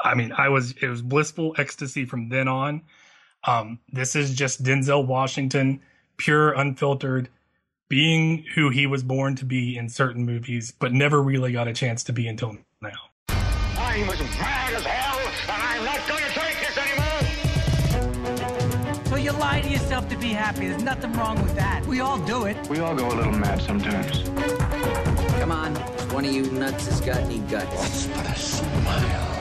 I mean, I was it was blissful ecstasy from then on. Um, this is just Denzel Washington, pure, unfiltered, being who he was born to be in certain movies, but never really got a chance to be until now. I'm as mad as hell, and I'm not going to take this anymore. So you lie to yourself to be happy. There's nothing wrong with that. We all do it. We all go a little mad sometimes. Come on, if one of you nuts has got any guts. Let's put a smile on that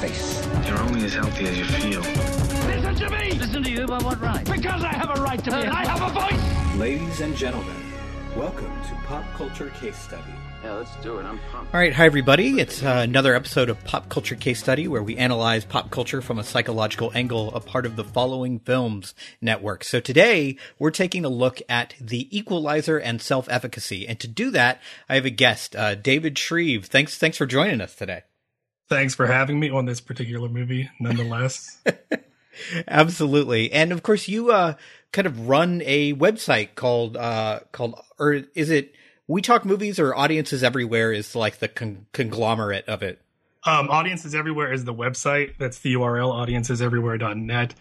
face. You're only as healthy as you feel. Listen to me! Listen to you about what right? Because I have a right to be, and I have a voice! Ladies and gentlemen, welcome to Pop Culture Case Study. Yeah, let's do it. I'm pumped. All right, hi everybody. It's uh, another episode of Pop Culture Case Study where we analyze pop culture from a psychological angle, a part of the Following Films network. So today we're taking a look at The Equalizer and self-efficacy, and to do that, I have a guest, uh, David Shreve. Thanks, thanks for joining us today. Thanks for having me on this particular movie, nonetheless. Absolutely, and of course you uh, kind of run a website called uh, called, or is it? We Talk Movies or Audiences Everywhere is like the con- conglomerate of it. Um, Audiences Everywhere is the website. That's the URL, audienceseverywhere.net.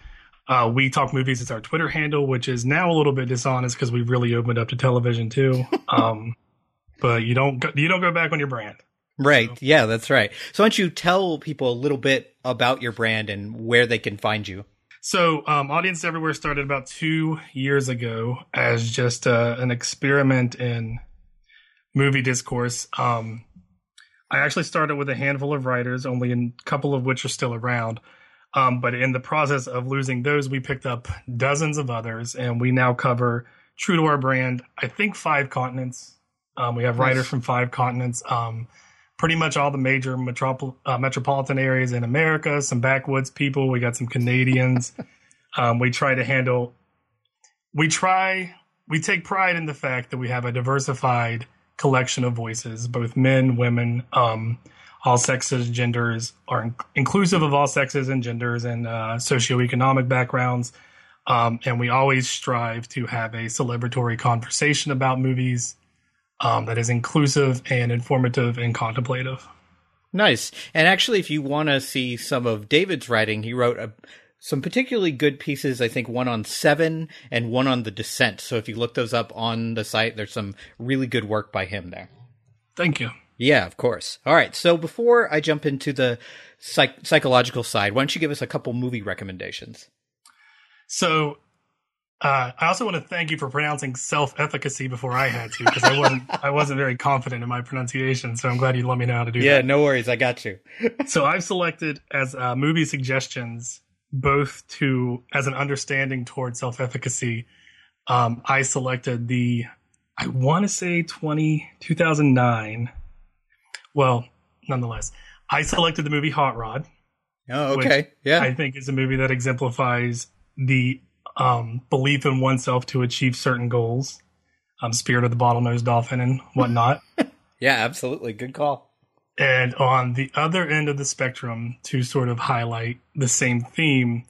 Uh, we Talk Movies is our Twitter handle, which is now a little bit dishonest because we've really opened up to television too. um, but you don't go, you don't go back on your brand. Right. Yeah, that's right. So why don't you tell people a little bit about your brand and where they can find you? So, um, Audience Everywhere started about two years ago as just uh, an experiment in movie discourse. Um, I actually started with a handful of writers, only a couple of which are still around. Um, but in the process of losing those, we picked up dozens of others, and we now cover, true to our brand, I think five continents. Um, we have writers from five continents, um, pretty much all the major metropol- uh, metropolitan areas in America, some backwoods people. We got some Canadians. um, we try to handle, we try, we take pride in the fact that we have a diversified collection of voices, both men, women, um, all sexes, genders, are in- inclusive of all sexes and genders and uh, socioeconomic backgrounds. Um, and we always strive to have a celebratory conversation about movies um, that is inclusive and informative and contemplative. Nice. And actually, if you want to see some of David's writing, he wrote a, some particularly good pieces. I think one on Seven and one on The Descent. So if you look those up on the site, there's some really good work by him there. Thank you. Yeah, of course. All right. So before I jump into the psych- psychological side, why don't you give us a couple movie recommendations? So, uh, I also want to thank you for pronouncing self-efficacy before I had to because I wasn't I wasn't very confident in my pronunciation. So I'm glad you let me know how to do Yeah, that. Yeah, no worries. I got you. So I've selected as uh, movie suggestions both to as an understanding towards self-efficacy. Um, I selected the I want to say 20, 2009. Well, nonetheless, I selected the movie Hot Rod. Oh, okay. Yeah. I think is a movie that exemplifies the um, belief in oneself to achieve certain goals. Um, Spirit of the Bottlenose Dolphin and whatnot. yeah, absolutely. Good call. and on the other end of the spectrum, to sort of highlight the same theme,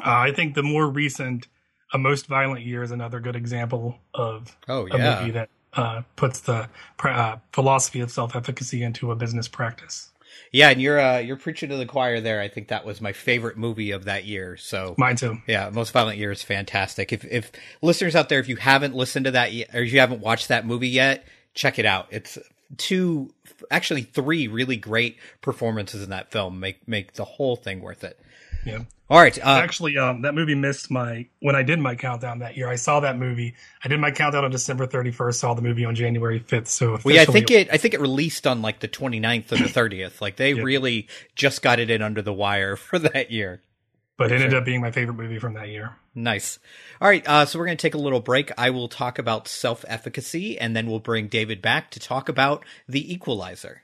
uh, I think the more recent A Most Violent Year is another good example of Oh, a movie that uh, puts the pra- uh, philosophy of self efficacy into a business practice. Yeah, and you're uh, you're preaching to the choir there. I think that was my favorite movie of that year. So Mine too. Yeah, Most Violent Year is fantastic. If if listeners out there, if you haven't listened to that yet, or if you haven't watched that movie yet, check it out. It's two, actually three really great performances in that film. Make make the whole thing worth it. Yeah. All right. Uh, Actually, um, that movie missed my when I did my countdown that year. I saw that movie. I did my countdown on December 31st. Saw the movie on January 5th. So well, yeah, I think it. I think it released on like the 29th or the 30th. Like they Yeah. really just got it in under the wire for that year. but it ended up being my favorite movie from that year. Nice. All right. Uh, so we're going to take a little break. I will talk about self efficacy, and then we'll bring David back to talk about the equalizer.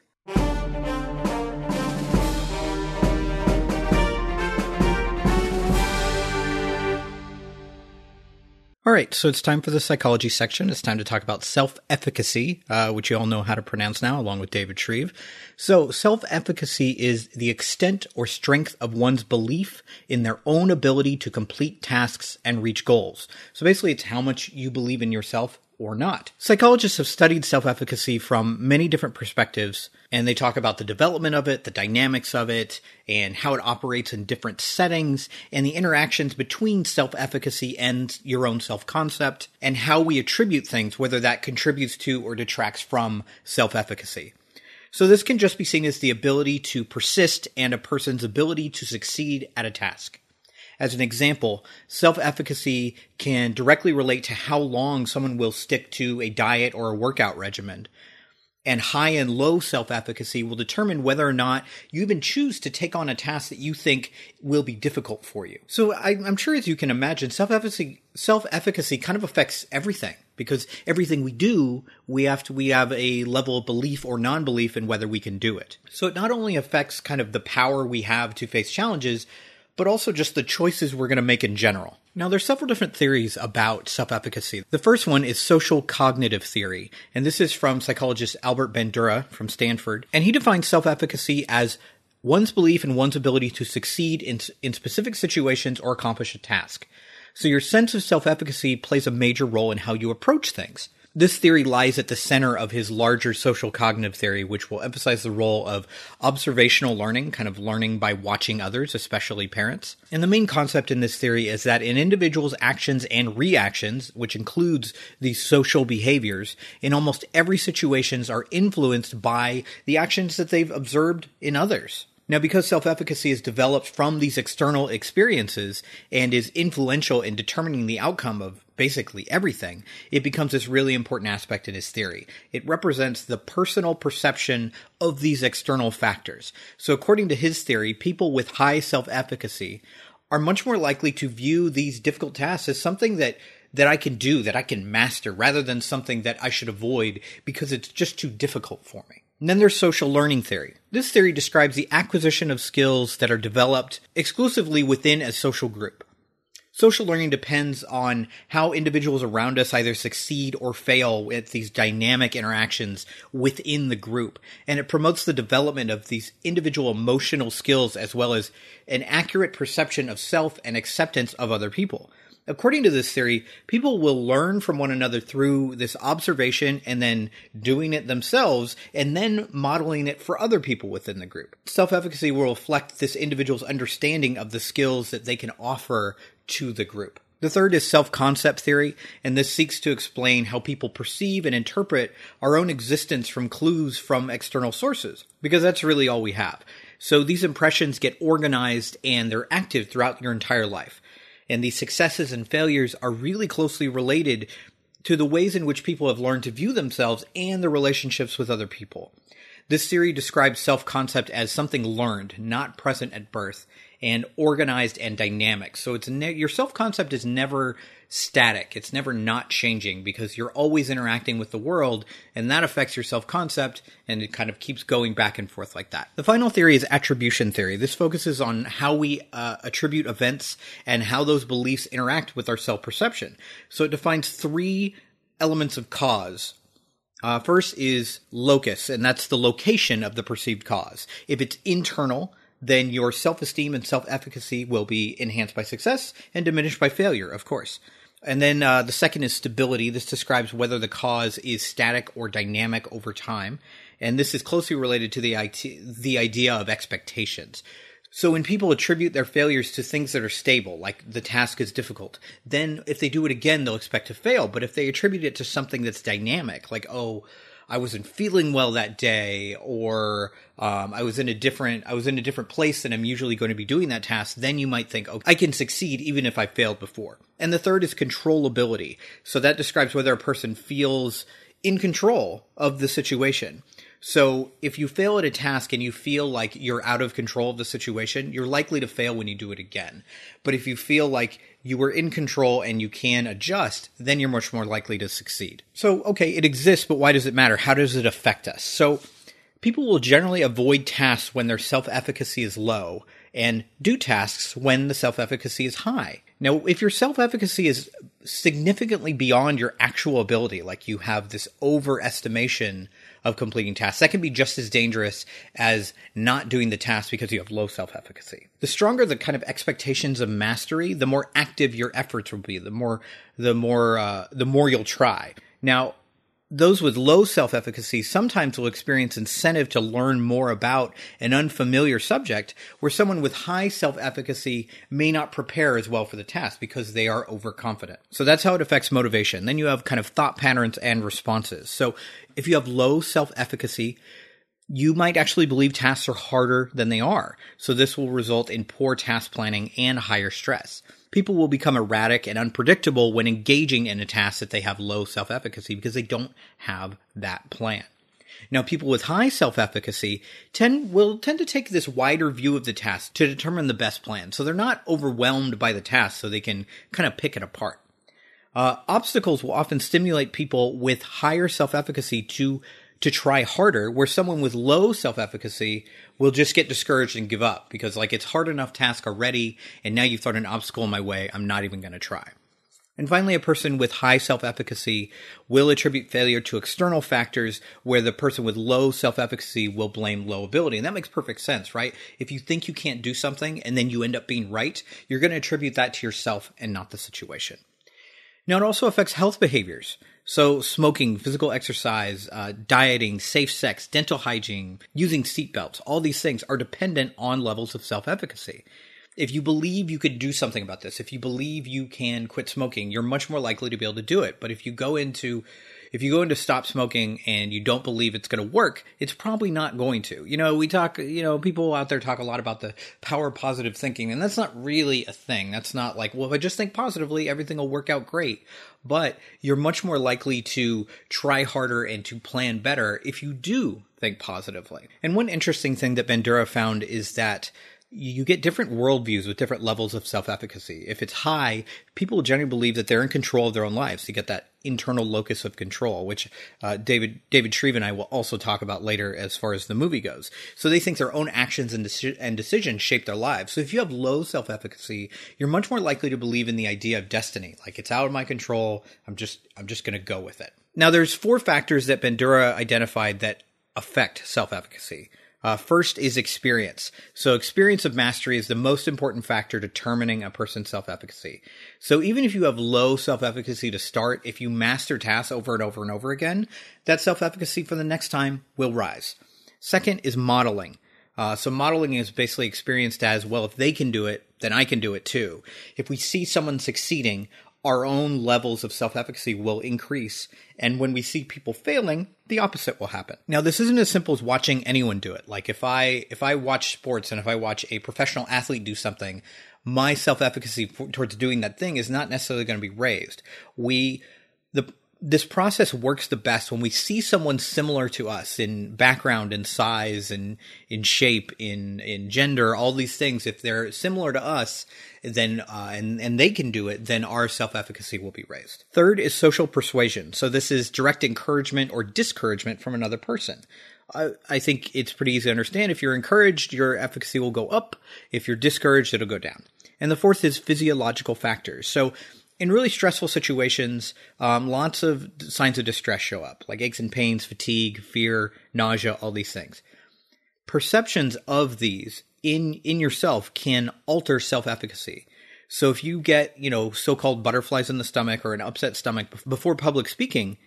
All right, so it's time for the psychology section. It's time to talk about self efficacy, uh, which you all know how to pronounce now, along with David Shreve. So, self efficacy is the extent or strength of one's belief in their own ability to complete tasks and reach goals. So, basically, it's how much you believe in yourself or not. Psychologists have studied self efficacy from many different perspectives, and they talk about the development of it, the dynamics of it, and how it operates in different settings, and the interactions between self efficacy and your own self concept, and how we attribute things, whether that contributes to or detracts from self efficacy. So this can just be seen as the ability to persist and a person's ability to succeed at a task. As an example, self efficacy can directly relate to how long someone will stick to a diet or a workout regimen. And high and low self efficacy will determine whether or not you even choose to take on a task that you think will be difficult for you. So I, am sure as you can imagine, self efficacy self efficacy kind of affects everything because everything we do, we have to we have a level of belief or non belief in whether we can do it. So it not only affects kind of the power we have to face challenges, but also just the choices we're going to make in general. Now, there's several different theories about self-efficacy. The first one is social cognitive theory, and this is from psychologist Albert Bandura from Stanford, and he defines self-efficacy as one's belief in one's ability to succeed in, in specific situations or accomplish a task. So your sense of self-efficacy plays a major role in how you approach things. This theory lies at the center of his larger social cognitive theory, which will emphasize the role of observational learning, kind of learning by watching others, especially parents. And the main concept in this theory is that an individual's actions and reactions, which includes these social behaviors, in almost every situations are influenced by the actions that they've observed in others. Now, because self efficacy is developed from these external experiences and is influential in determining the outcome of basically everything, it becomes this really important aspect in his theory. It represents the personal perception of these external factors. So, according to his theory, people with high self efficacy are much more likely to view these difficult tasks as something that that I can do, that I can master, rather than something that I should avoid because it's just too difficult for me. And then there's social learning theory. This theory describes the acquisition of skills that are developed exclusively within a social group. Social learning depends on how individuals around us either succeed or fail at these dynamic interactions within the group. And it promotes the development of these individual emotional skills as well as an accurate perception of self and acceptance of other people. According to this theory, people will learn from one another through this observation and then doing it themselves and then modeling it for other people within the group. Self efficacy will reflect this individual's understanding of the skills that they can offer to the group. The third is self concept theory, and this seeks to explain how people perceive and interpret our own existence from clues from external sources, because that's really all we have. So these impressions get organized and they're active throughout your entire life and these successes and failures are really closely related to the ways in which people have learned to view themselves and their relationships with other people. This theory describes self concept as something learned, not present at birth, and organized and dynamic. So it's ne- your self concept is never static. It's never not changing because you're always interacting with the world and that affects your self concept and it kind of keeps going back and forth like that. The final theory is attribution theory. This focuses on how we uh, attribute events and how those beliefs interact with our self perception. So it defines three elements of cause uh, first is locus, and that's the location of the perceived cause. If it's internal, then your self esteem and self efficacy will be enhanced by success and diminished by failure, of course. And then uh, the second is stability. This describes whether the cause is static or dynamic over time. And this is closely related to the, the idea of expectations. So when people attribute their failures to things that are stable, like the task is difficult, then if they do it again, they'll expect to fail. But if they attribute it to something that's dynamic, like, oh, I wasn't feeling well that day, or um, I was in a different I was in a different place than I'm usually going to be doing that task, then you might think, oh, I can succeed even if I failed before. And the third is controllability. So that describes whether a person feels in control of the situation. So if you fail at a task and you feel like you're out of control of the situation, you're likely to fail when you do it again. But if you feel like you were in control and you can adjust, then you're much more likely to succeed. So, okay, it exists, but why does it matter? How does it affect us? So, people will generally avoid tasks when their self efficacy is low and do tasks when the self efficacy is high. Now, if your self efficacy is significantly beyond your actual ability, like you have this overestimation of completing tasks. That can be just as dangerous as not doing the task because you have low self efficacy. The stronger the kind of expectations of mastery, the more active your efforts will be, the more, the more, uh, the more you'll try. Now, those with low self efficacy sometimes will experience incentive to learn more about an unfamiliar subject, where someone with high self efficacy may not prepare as well for the task because they are overconfident. So that's how it affects motivation. Then you have kind of thought patterns and responses. So if you have low self efficacy, you might actually believe tasks are harder than they are. So this will result in poor task planning and higher stress people will become erratic and unpredictable when engaging in a task that they have low self efficacy because they don't have that plan. Now, people with high self efficacy tend will tend to take this wider view of the task to determine the best plan. So they're not overwhelmed by the task, so they can kind of pick it apart. Uh, obstacles will often stimulate people with higher self efficacy to to try harder, where someone with low self efficacy will just get discouraged and give up because, like, it's hard enough task already, and now you've thrown an obstacle in my way. I'm not even going to try. And finally, a person with high self efficacy will attribute failure to external factors, where the person with low self efficacy will blame low ability. And that makes perfect sense, right? If you think you can't do something and then you end up being right, you're going to attribute that to yourself and not the situation. Now, it also affects health behaviors. So, smoking, physical exercise, uh, dieting, safe sex, dental hygiene, using seatbelts, all these things are dependent on levels of self efficacy. If you believe you could do something about this, if you believe you can quit smoking, you're much more likely to be able to do it. But if you go into if you go into stop smoking and you don't believe it's going to work, it's probably not going to. You know, we talk, you know, people out there talk a lot about the power of positive thinking, and that's not really a thing. That's not like, well, if I just think positively, everything will work out great. But you're much more likely to try harder and to plan better if you do think positively. And one interesting thing that Bandura found is that you get different worldviews with different levels of self efficacy. If it's high, people generally believe that they're in control of their own lives. You get that internal locus of control, which uh, David David Shreve and I will also talk about later as far as the movie goes. So they think their own actions and, deci- and decisions shape their lives. So if you have low self efficacy, you're much more likely to believe in the idea of destiny, like it's out of my control. I'm just I'm just going to go with it. Now, there's four factors that Bandura identified that affect self efficacy. Uh, first is experience. So experience of mastery is the most important factor determining a person's self-efficacy. So even if you have low self-efficacy to start, if you master tasks over and over and over again, that self-efficacy for the next time will rise. Second is modeling. Uh, so modeling is basically experienced as well. If they can do it, then I can do it too. If we see someone succeeding, our own levels of self efficacy will increase. And when we see people failing, the opposite will happen. Now, this isn't as simple as watching anyone do it. Like if I, if I watch sports and if I watch a professional athlete do something, my self efficacy towards doing that thing is not necessarily going to be raised. We, the, this process works the best when we see someone similar to us in background and size and in shape in in gender all these things. If they're similar to us then uh, and and they can do it then our self-efficacy will be raised. Third is social persuasion. So this is direct encouragement or discouragement from another person. I, I think it's pretty easy to understand. If you're encouraged your efficacy will go up. If you're discouraged it'll go down. And the fourth is physiological factors. So in really stressful situations, um, lots of signs of distress show up, like aches and pains, fatigue, fear, nausea, all these things. Perceptions of these in in yourself can alter self-efficacy. So if you get, you know, so-called butterflies in the stomach or an upset stomach before public speaking,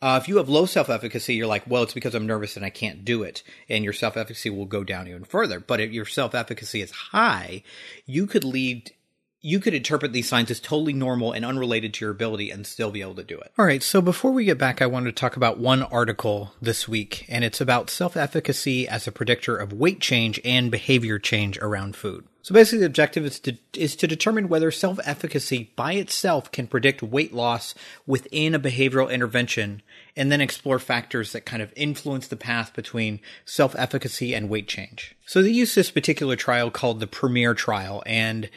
uh, if you have low self-efficacy, you're like, well, it's because I'm nervous and I can't do it, and your self-efficacy will go down even further. But if your self-efficacy is high, you could lead you could interpret these signs as totally normal and unrelated to your ability and still be able to do it. All right, so before we get back, I wanted to talk about one article this week, and it's about self efficacy as a predictor of weight change and behavior change around food. So basically, the objective is to, is to determine whether self efficacy by itself can predict weight loss within a behavioral intervention, and then explore factors that kind of influence the path between self efficacy and weight change. So they used this particular trial called the Premier trial, and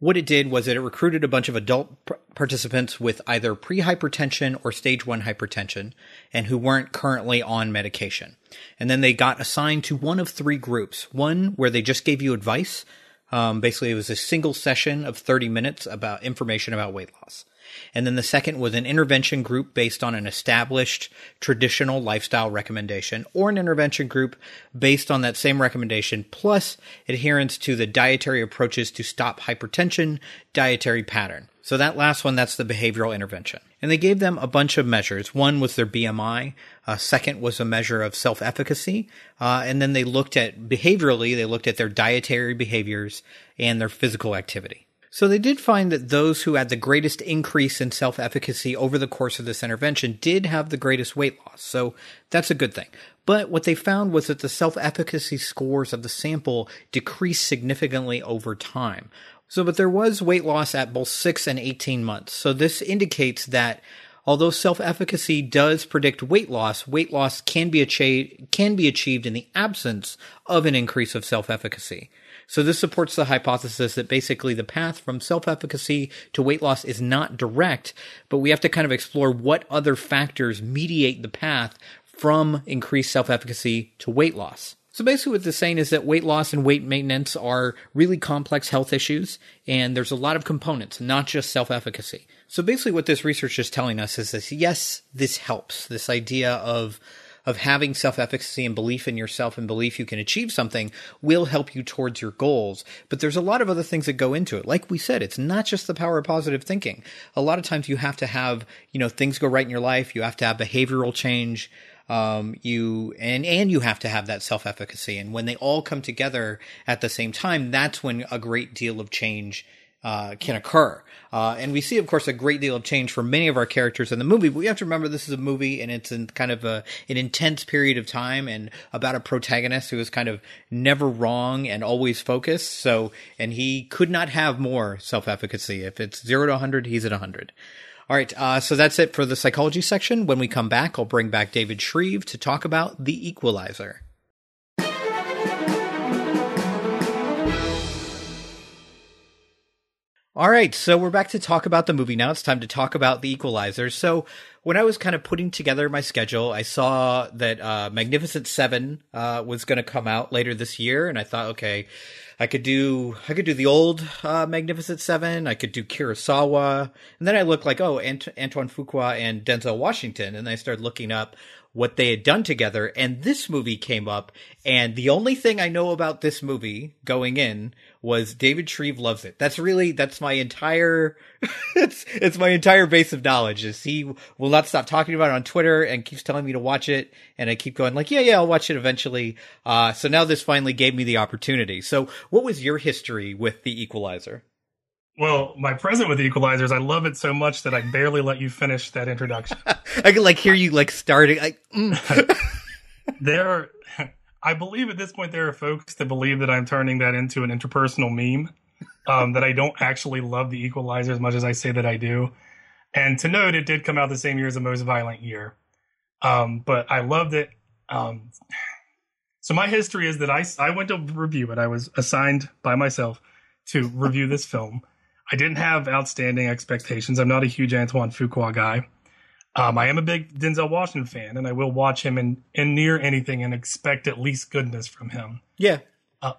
what it did was that it recruited a bunch of adult pr- participants with either pre-hypertension or stage 1 hypertension and who weren't currently on medication. And then they got assigned to one of three groups. One where they just gave you advice. Um, basically, it was a single session of 30 minutes about information about weight loss. And then the second was an intervention group based on an established traditional lifestyle recommendation or an intervention group based on that same recommendation plus adherence to the dietary approaches to stop hypertension dietary pattern. So that last one, that's the behavioral intervention. And they gave them a bunch of measures. One was their BMI. Uh, second was a measure of self-efficacy. Uh, and then they looked at behaviorally, they looked at their dietary behaviors and their physical activity. So they did find that those who had the greatest increase in self-efficacy over the course of this intervention did have the greatest weight loss. So that's a good thing. But what they found was that the self-efficacy scores of the sample decreased significantly over time. So, but there was weight loss at both six and 18 months. So this indicates that although self-efficacy does predict weight loss, weight loss can be achieved, can be achieved in the absence of an increase of self-efficacy. So this supports the hypothesis that basically the path from self-efficacy to weight loss is not direct, but we have to kind of explore what other factors mediate the path from increased self-efficacy to weight loss. So basically what this is saying is that weight loss and weight maintenance are really complex health issues and there's a lot of components, not just self-efficacy. So basically what this research is telling us is this, yes, this helps. This idea of of having self-efficacy and belief in yourself and belief you can achieve something will help you towards your goals. But there's a lot of other things that go into it. Like we said, it's not just the power of positive thinking. A lot of times you have to have, you know, things go right in your life. You have to have behavioral change um, you and and you have to have that self efficacy. And when they all come together at the same time, that's when a great deal of change uh, can occur. Uh, and we see, of course, a great deal of change for many of our characters in the movie. But we have to remember this is a movie, and it's in kind of a, an intense period of time, and about a protagonist who is kind of never wrong and always focused. So, and he could not have more self efficacy. If it's zero to hundred, he's at hundred. All right, uh, so that's it for the psychology section. When we come back, I'll bring back David Shreve to talk about The Equalizer. All right, so we're back to talk about the movie now. It's time to talk about The Equalizer. So, when I was kind of putting together my schedule, I saw that uh, Magnificent Seven uh, was going to come out later this year, and I thought, okay, I could do I could do the old uh, Magnificent Seven. I could do Kurosawa, and then I looked like oh Ant- Antoine Fuqua and Denzel Washington, and I started looking up what they had done together, and this movie came up. And the only thing I know about this movie going in was David Shreve loves it. That's really that's my entire it's it's my entire base of knowledge. Is he will not stop talking about it on Twitter and keeps telling me to watch it, and I keep going like yeah yeah I'll watch it eventually. Uh, so now this finally gave me the opportunity. So what was your history with the Equalizer? Well, my present with the Equalizers, I love it so much that I barely let you finish that introduction. I can like hear you like starting. Like, mm. there, are, I believe at this point there are folks that believe that I'm turning that into an interpersonal meme. Um, that I don't actually love the Equalizer as much as I say that I do. And to note, it did come out the same year as the Most Violent Year. Um, but I loved it. Um, so my history is that I I went to review it. I was assigned by myself to review this film. I didn't have outstanding expectations. I'm not a huge Antoine Fuqua guy. Um, I am a big Denzel Washington fan, and I will watch him in, in near anything and expect at least goodness from him. Yeah. Uh,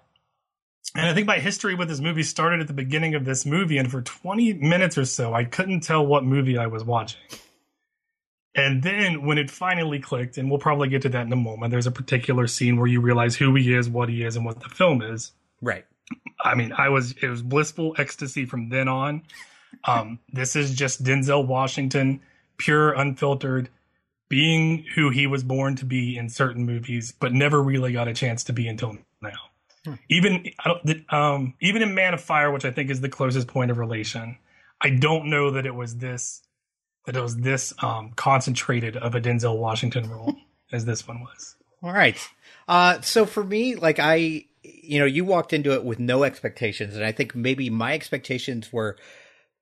and I think my history with this movie started at the beginning of this movie, and for 20 minutes or so, I couldn't tell what movie I was watching. And then when it finally clicked, and we'll probably get to that in a moment, there's a particular scene where you realize who he is, what he is, and what the film is. Right. I mean, I was it was blissful ecstasy from then on. Um, this is just Denzel Washington, pure, unfiltered, being who he was born to be in certain movies, but never really got a chance to be until now. Hmm. Even I don't, um, even in Man on Fire, which I think is the closest point of relation, I don't know that it was this that it was this um, concentrated of a Denzel Washington role as this one was. All right. Uh, so for me, like I you know, you walked into it with no expectations, and I think maybe my expectations were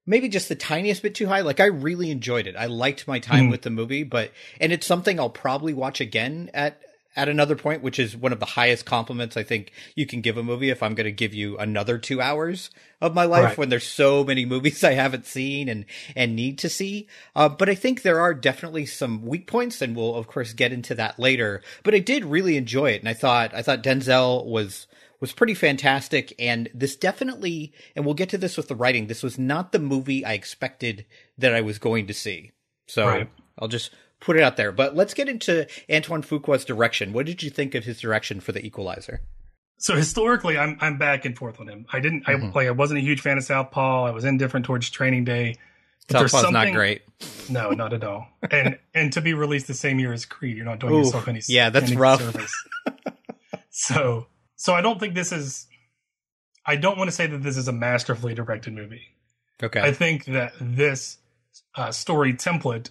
maybe just the tiniest bit too high. Like I really enjoyed it. I liked my time mm. with the movie, but and it's something I'll probably watch again at at another point, which is one of the highest compliments I think you can give a movie if I'm going to give you another two hours of my life right. when there's so many movies I haven't seen and, and need to see. Uh, but I think there are definitely some weak points and we'll of course get into that later. But I did really enjoy it. And I thought, I thought Denzel was, was pretty fantastic. And this definitely, and we'll get to this with the writing, this was not the movie I expected that I was going to see. So Right. I'll just put it out there. But let's get into Antoine Fuqua's direction. What did you think of his direction for The Equalizer? So historically, I'm I'm back and forth on him. I didn't I mm-hmm. like I wasn't a huge fan of Southpaw. I was indifferent towards Training Day. Southpaw's not great. No, not at all. And and to be released the same year as Creed, you're not doing Oof. yourself any Yeah, that's any rough. service. so so I don't think this is. I don't want to say that this is a masterfully directed movie. Okay. I think that this uh, story template,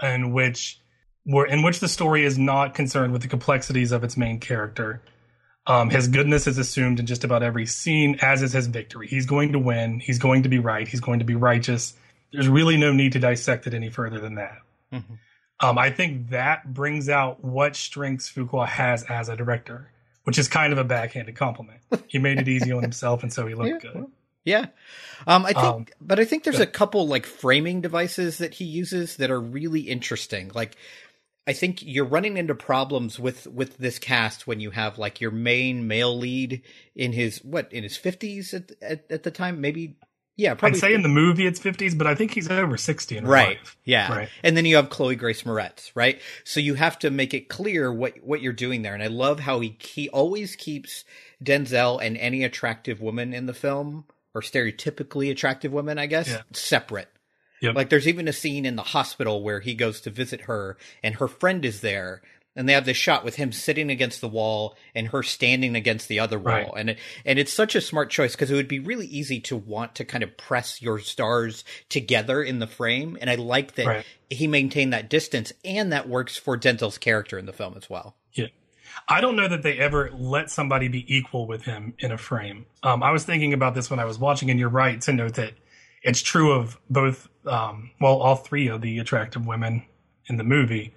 in which where in which the story is not concerned with the complexities of its main character, um, his goodness is assumed in just about every scene, as is his victory. He's going to win. He's going to be right. He's going to be righteous. There's really no need to dissect it any further than that. Mhm. Um, I think that brings out what strengths Fuqua has as a director, which is kind of a backhanded compliment. He made it easy on himself, and so he looked Yeah, good. Yeah. Um, I think, Um, but I think there's go a couple like framing devices that he uses that are really interesting. Like, I think you're running into problems with with this cast when you have like your main male lead in his what in his 50s at at, at the time, maybe. Yeah, probably I'd say in the movie it's 50s, but I think he's over 60 in real right life. yeah Right. and then you have chloe grace moretz right so you have to make it clear what what you're doing there and i love how he he always keeps denzel and any attractive woman in the film or stereotypically attractive women i guess Yeah. separate Yep. like there's even a scene in the hospital where he goes to visit her and her friend is there and they have this shot with him sitting against the wall and her standing against the other wall Right. and it, and it's such a smart choice because it would be really easy to want to kind of press your stars together in the frame and i like that Right. he maintained that distance and that works for denzel's character in the film as well Yeah. I don't know that they ever let somebody be equal with him in a frame. Um, I was thinking about this when I was watching, and you're right to note that it's true of both, um, well, all three of the attractive women in the movie,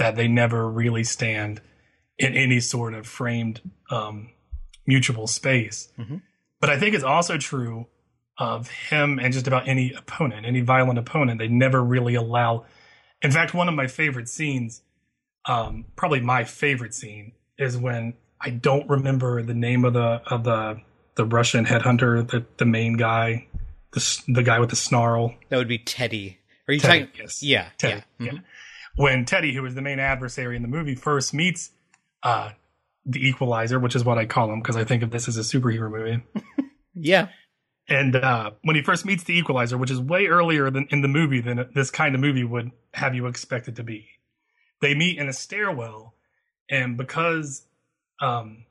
that they never really stand in any sort of framed um, mutual space. Mhm. But I think it's also true of him and just about any opponent, any violent opponent. They never really allow. In fact, one of my favorite scenes um, probably my favorite scene is when I don't remember the name of the of the the Russian headhunter, the the main guy, the the guy with the snarl. that would be teddy are you Teddy, talking yes. yeah Teddy, yeah yeah. When Teddy, who is the main adversary in the movie, first meets uh, the Equalizer, which is what I call him because I think of this as a superhero movie. yeah And uh, when he first meets the Equalizer, which is way earlier than in the movie than this kind of movie would have you expect it to be, they meet in a stairwell, and because, um,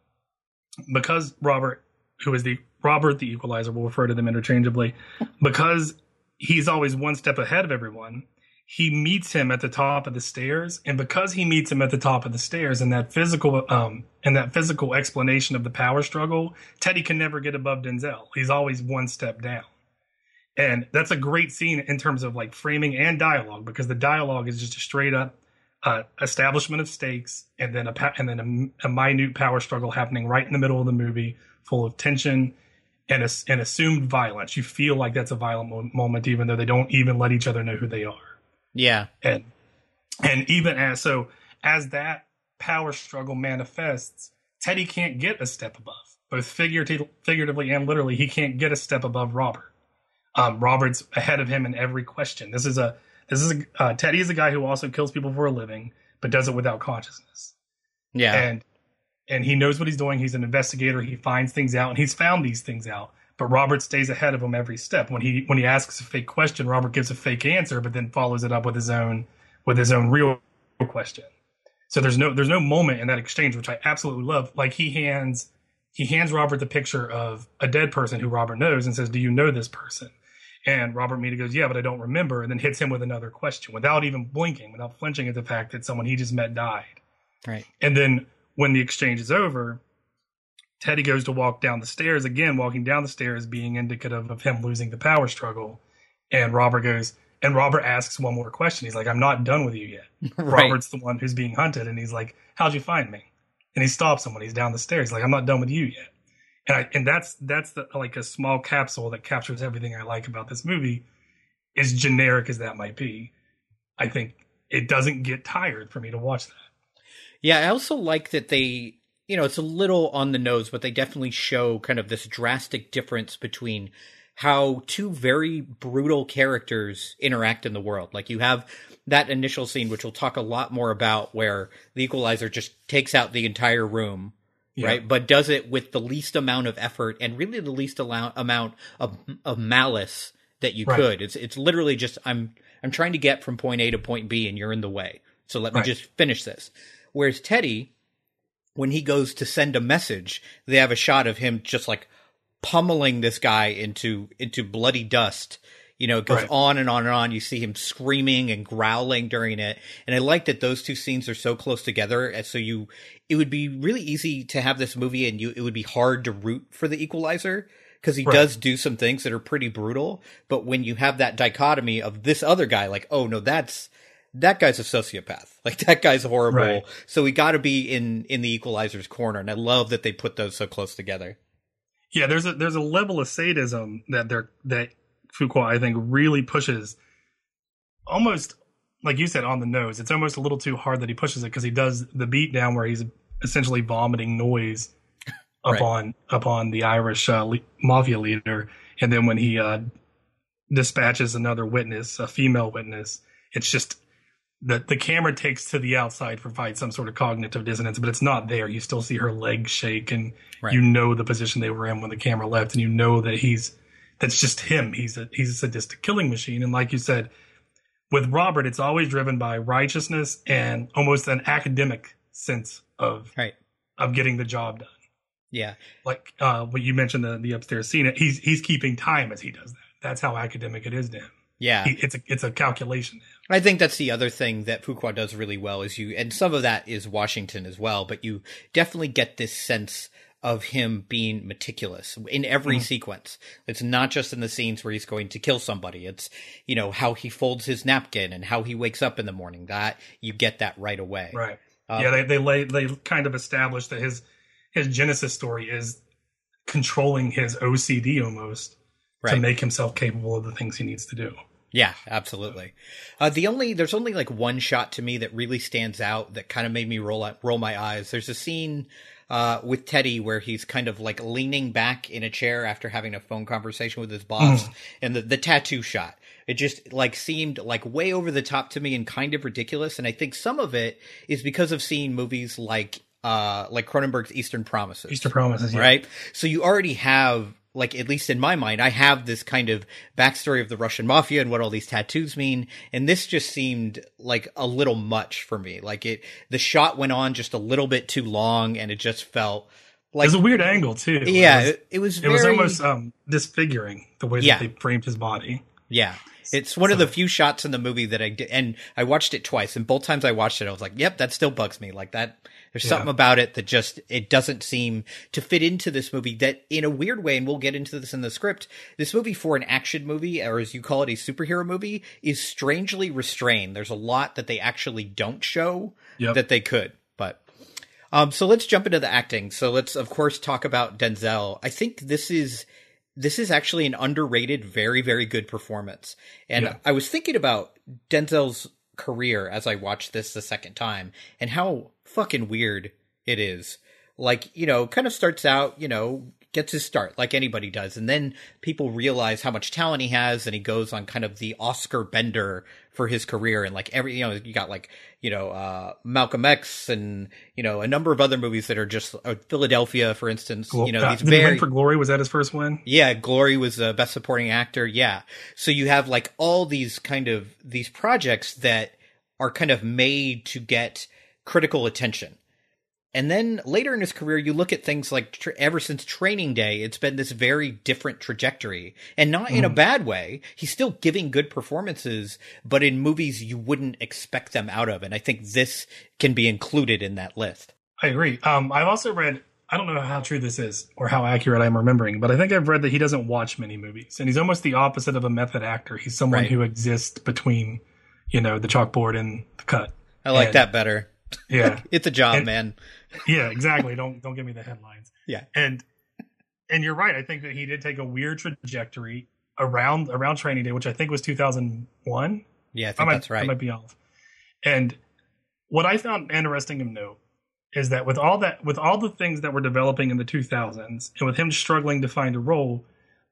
because Robert, who is the Robert the Equalizer, we'll refer to them interchangeably, because he's always one step ahead of everyone. He meets him at the top of the stairs, and because he meets him at the top of the stairs, and that physical, um, and that physical explanation of the power struggle, Teddy can never get above Denzel. He's always one step down. And that's a great scene in terms of like framing and dialogue because the dialogue is just a straight up uh, establishment of stakes and then a pa- and then a, a minute power struggle happening right in the middle of the movie, full of tension and and assumed violence. You feel like that's a violent mo- moment, even though they don't even let each other know who they are yeah. And and even as so as that power struggle manifests teddy can't get a step above both figurative, figuratively and literally he can't get a step above robert. Um, robert's ahead of him in every question. This is a this is a uh, teddy is a guy who also kills people for a living but does it without consciousness. Yeah. And and he knows what he's doing. He's an investigator. He finds things out and he's found these things out but Robert stays ahead of him every step. When he when he asks a fake question, Robert gives a fake answer, but then follows it up with his own with his own real question. So there's no there's no moment in that exchange which I absolutely love. Like he hands he hands Robert the picture of a dead person who Robert knows and says, "Do you know this person?" And Robert Mita goes, "Yeah, but I don't remember," and then hits him with another question without even blinking, without flinching at the fact that someone he just met died. right And then when the exchange is over, Teddy goes to walk down the stairs again, walking down the stairs being indicative of him losing the power struggle. And Robert goes, and Robert asks one more question. He's like, I'm not done with you yet. Right. Robert's the one who's being hunted. And he's like, How'd you find me? And he stops him when he's down the stairs. He's like, I'm not done with you yet. And I, and that's, that's the, like a small capsule that captures everything I like about this movie, as generic as that might be. I think it doesn't get tired for me to watch that. Yeah, I also like that they you know, it's a little on the nose, but they definitely show kind of this drastic difference between how two very brutal characters interact in the world. Like you have that initial scene, which we'll talk a lot more about, where the equalizer just takes out the entire room, Yeah. right? But does it with the least amount of effort and really the least allow- amount of, of malice that you Right. could. It's it's literally just I'm I'm trying to get from point A to point B, and you're in the way. So let me just finish this. Whereas Teddy, when he goes to send a message, they have a shot of him just like pummeling this guy into into bloody dust. You know, it goes Right. on and on and on. You see him screaming and growling during it. And I like that those two scenes are so close together. And so you, it would be really easy to have this movie and you, it would be hard to root for the equalizer because he Right. does do some things that are pretty brutal. But when you have that dichotomy of this other guy, like, oh no, that's, that guy's a sociopath. Like that guy's horrible. Right. So we got to be in, in the equalizer's corner. And I love that they put those so close together. Yeah, there's a there's a level of sadism that they're that Fuqua I think really pushes almost like you said on the nose. It's almost a little too hard that he pushes it because he does the beat down where he's essentially vomiting noise Right. upon upon the Irish uh, le- mafia leader, and then when he uh, dispatches another witness, a female witness, it's just the the camera takes to the outside provide some sort of cognitive dissonance, but it's not there. You still see her legs shake, and Right. you know the position they were in when the camera left, and you know that he's that's just him. He's a he's a sadistic killing machine, and like you said, with Robert, it's always driven by righteousness and almost an academic sense of Right. of getting the job done. Yeah. Like uh, what you mentioned the the upstairs scene, he's he's keeping time as he does that. That's how academic it is to him. Yeah. He, it's a it's a calculation. I think that's the other thing that Fuqua does really well is you, and some of that is Washington as well, but you definitely get this sense of him being meticulous in every sequence. It's not just in the scenes where he's going to kill somebody. It's, you know, how he folds his napkin and how he wakes up in the morning. That you get that right away. Right. Um, yeah, they they lay they kind of establish that his his genesis story is controlling his OCD almost Right. to make himself capable of the things he needs to do. Yeah, absolutely. Uh, the only there's only like one shot to me that really stands out that kind of made me roll out, roll my eyes. There's a scene uh, with Teddy where he's kind of like leaning back in a chair after having a phone conversation with his boss, and the the tattoo shot. It just like seemed like way over the top to me and kind of ridiculous. And I think some of it is because of seeing movies like uh like Cronenberg's Eastern Promises. Eastern promises, yeah. right? So you already have, like, at least in my mind, I have this kind of backstory of the Russian mafia and what all these tattoos mean. And this just seemed like a little much for me. Like it, the shot went on just a little bit too long and it just felt like, It's a weird angle too. yeah, it was, it, it was, it was very- almost um, disfiguring the way Yeah. that they framed his body. Yeah. It's one of the few shots in the movie that I did, and I watched it twice, and both times I watched it, I was like, yep, that still bugs me. Like that, there's Yeah. something about it that just, it doesn't seem to fit into this movie that in a weird way, and we'll get into this in the script, this movie for an action movie, or as you call it, a superhero movie, is strangely restrained. There's a lot that they actually don't show Yep. that they could, but um, so let's jump into the acting. So let's, of course, talk about Denzel. I think this is this is actually an underrated, very, very good performance. And Yeah. I was thinking about Denzel's career as I watched this the second time and how fucking weird it is. Like, you know, kind of starts out, you know, gets his start like anybody does. And then people realize how much talent he has and he goes on kind of the Oscar bender for his career. And like every, you know, you got like, you know, uh, Malcolm X and, you know, a number of other movies that are just uh, Philadelphia, for instance, you know, Uh, these very, win for Glory? Was that his first win? yeah, Glory was the best supporting actor. Yeah. So you have like all these kind of these projects that are kind of made to get critical attention. And then later in his career, you look at things like tr ever since Training Day, it's been this very different trajectory, and not in a bad way. He's still giving good performances, but in movies you wouldn't expect them out of. And I think this can be included in that list. I agree. Um, I've also read. I don't know how true this is or how accurate I'm remembering, but I think I've read that he doesn't watch many movies, and he's almost the opposite of a method actor. He's someone Right. who exists between, you know, the chalkboard and the cut. I like And- that better. Yeah, It's a job, And- man. Yeah, exactly. Don't don't give me the headlines. Yeah. and and you're right. I think that he did take a weird trajectory around around Training Day, which I think was 2001. Yeah, I I think might, that's right. I might be off. And what I found interesting to note is that with all that with all the things that were developing in the 2000s and with him struggling to find a role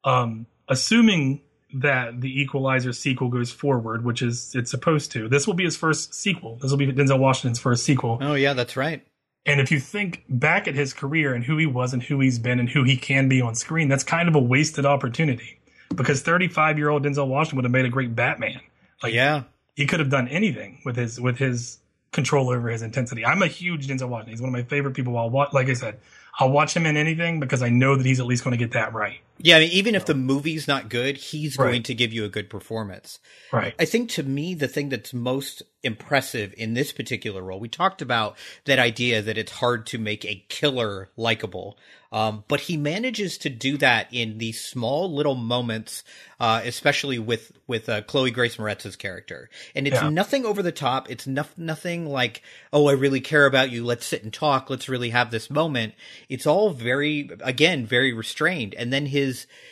um assuming that the equalizer sequel goes forward which is it's supposed to this will be his first sequel this will be denzel washington's first sequel Oh yeah, that's right. And if you think back at his career and who he was and who he's been and who he can be on screen that's kind of a wasted opportunity because 35 year old denzel washington would have made a great batman like Yeah. he could have done anything with his with his control over his intensity. I'm a huge Denzel Washington. He's one of my favorite people. I'll watch, like I said, I'll watch him in anything because I know that he's at least going to get that right. Yeah, I mean, even if the movie's not good, he's Right. going to give you a good performance. Right. I think to me, the thing that's most impressive in this particular role, we talked about that idea that it's hard to make a killer likable. Um, but he manages to do that in these small little moments, uh, especially with, with, uh, Chloe Grace Moretz's character. And it's Yeah. nothing over the top. It's no, nothing like, oh, I really care about you. Let's sit and talk. Let's really have this moment. It's all very, again, very restrained. And then his,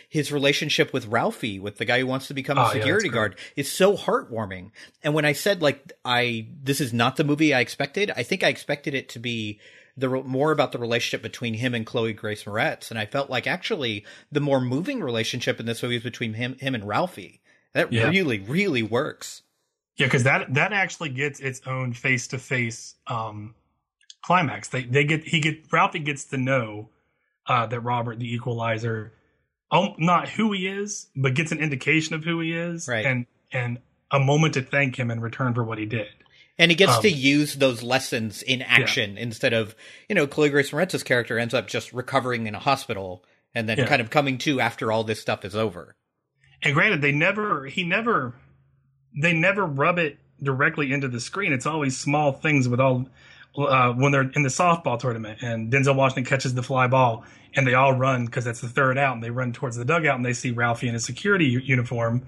his relationship with Ralphie, with the guy who wants to become Oh, a yeah, security great. guard, is so heartwarming. And when I said like I this is not the movie I expected, I think I expected it to be the more about the relationship between him and Chloe Grace Moretz, and I felt like actually the more moving relationship in this movie is between him him and Ralphie. That Yeah. really really works. Yeah, because that that actually gets its own face to face um climax. They they get he get Ralphie gets to know uh that Robert the Equalizer, um, not who he is, but gets an indication of who he is, Right. And and a moment to thank him in return for what he did. And he gets Um, to use those lessons in action instead of, you know, Chloe Grace Moretz's character ends up just recovering in a hospital and then Yeah. kind of coming to after all this stuff is over. And granted, they never he never they never rub it directly into the screen. It's always small things with all uh, when they're in the softball tournament and Denzel Washington catches the fly ball and they all run because that's the third out and they run towards the dugout and they see Ralphie in his security u- uniform.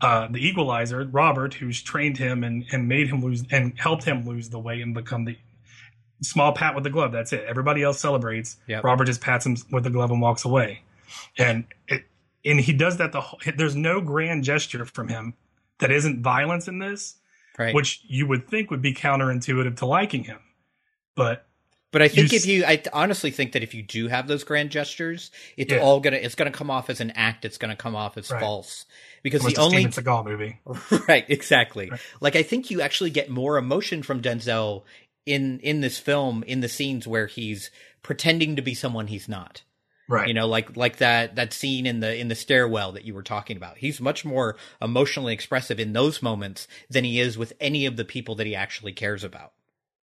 Uh, the equalizer, Robert, who's trained him and, and made him lose and helped him lose the weight and become the small pat with the glove. That's it. Everybody else celebrates. Yep. Robert just pats him with the glove and walks away. And it, and he does that the whole, there's no grand gesture from him that isn't violence in this, Right. which you would think would be counterintuitive to liking him. But But I think You if you, I honestly think that if you do have those grand gestures, it's Yeah. all gonna, it's gonna come off as an act. It's gonna come off as Right. false because it's the only, Steven Seagal movie. right, exactly. Like I think you actually get more emotion from Denzel in in this film in the scenes where he's pretending to be someone he's not. Right. You know, like like that that scene in the in the stairwell that you were talking about. He's much more emotionally expressive in those moments than he is with any of the people that he actually cares about.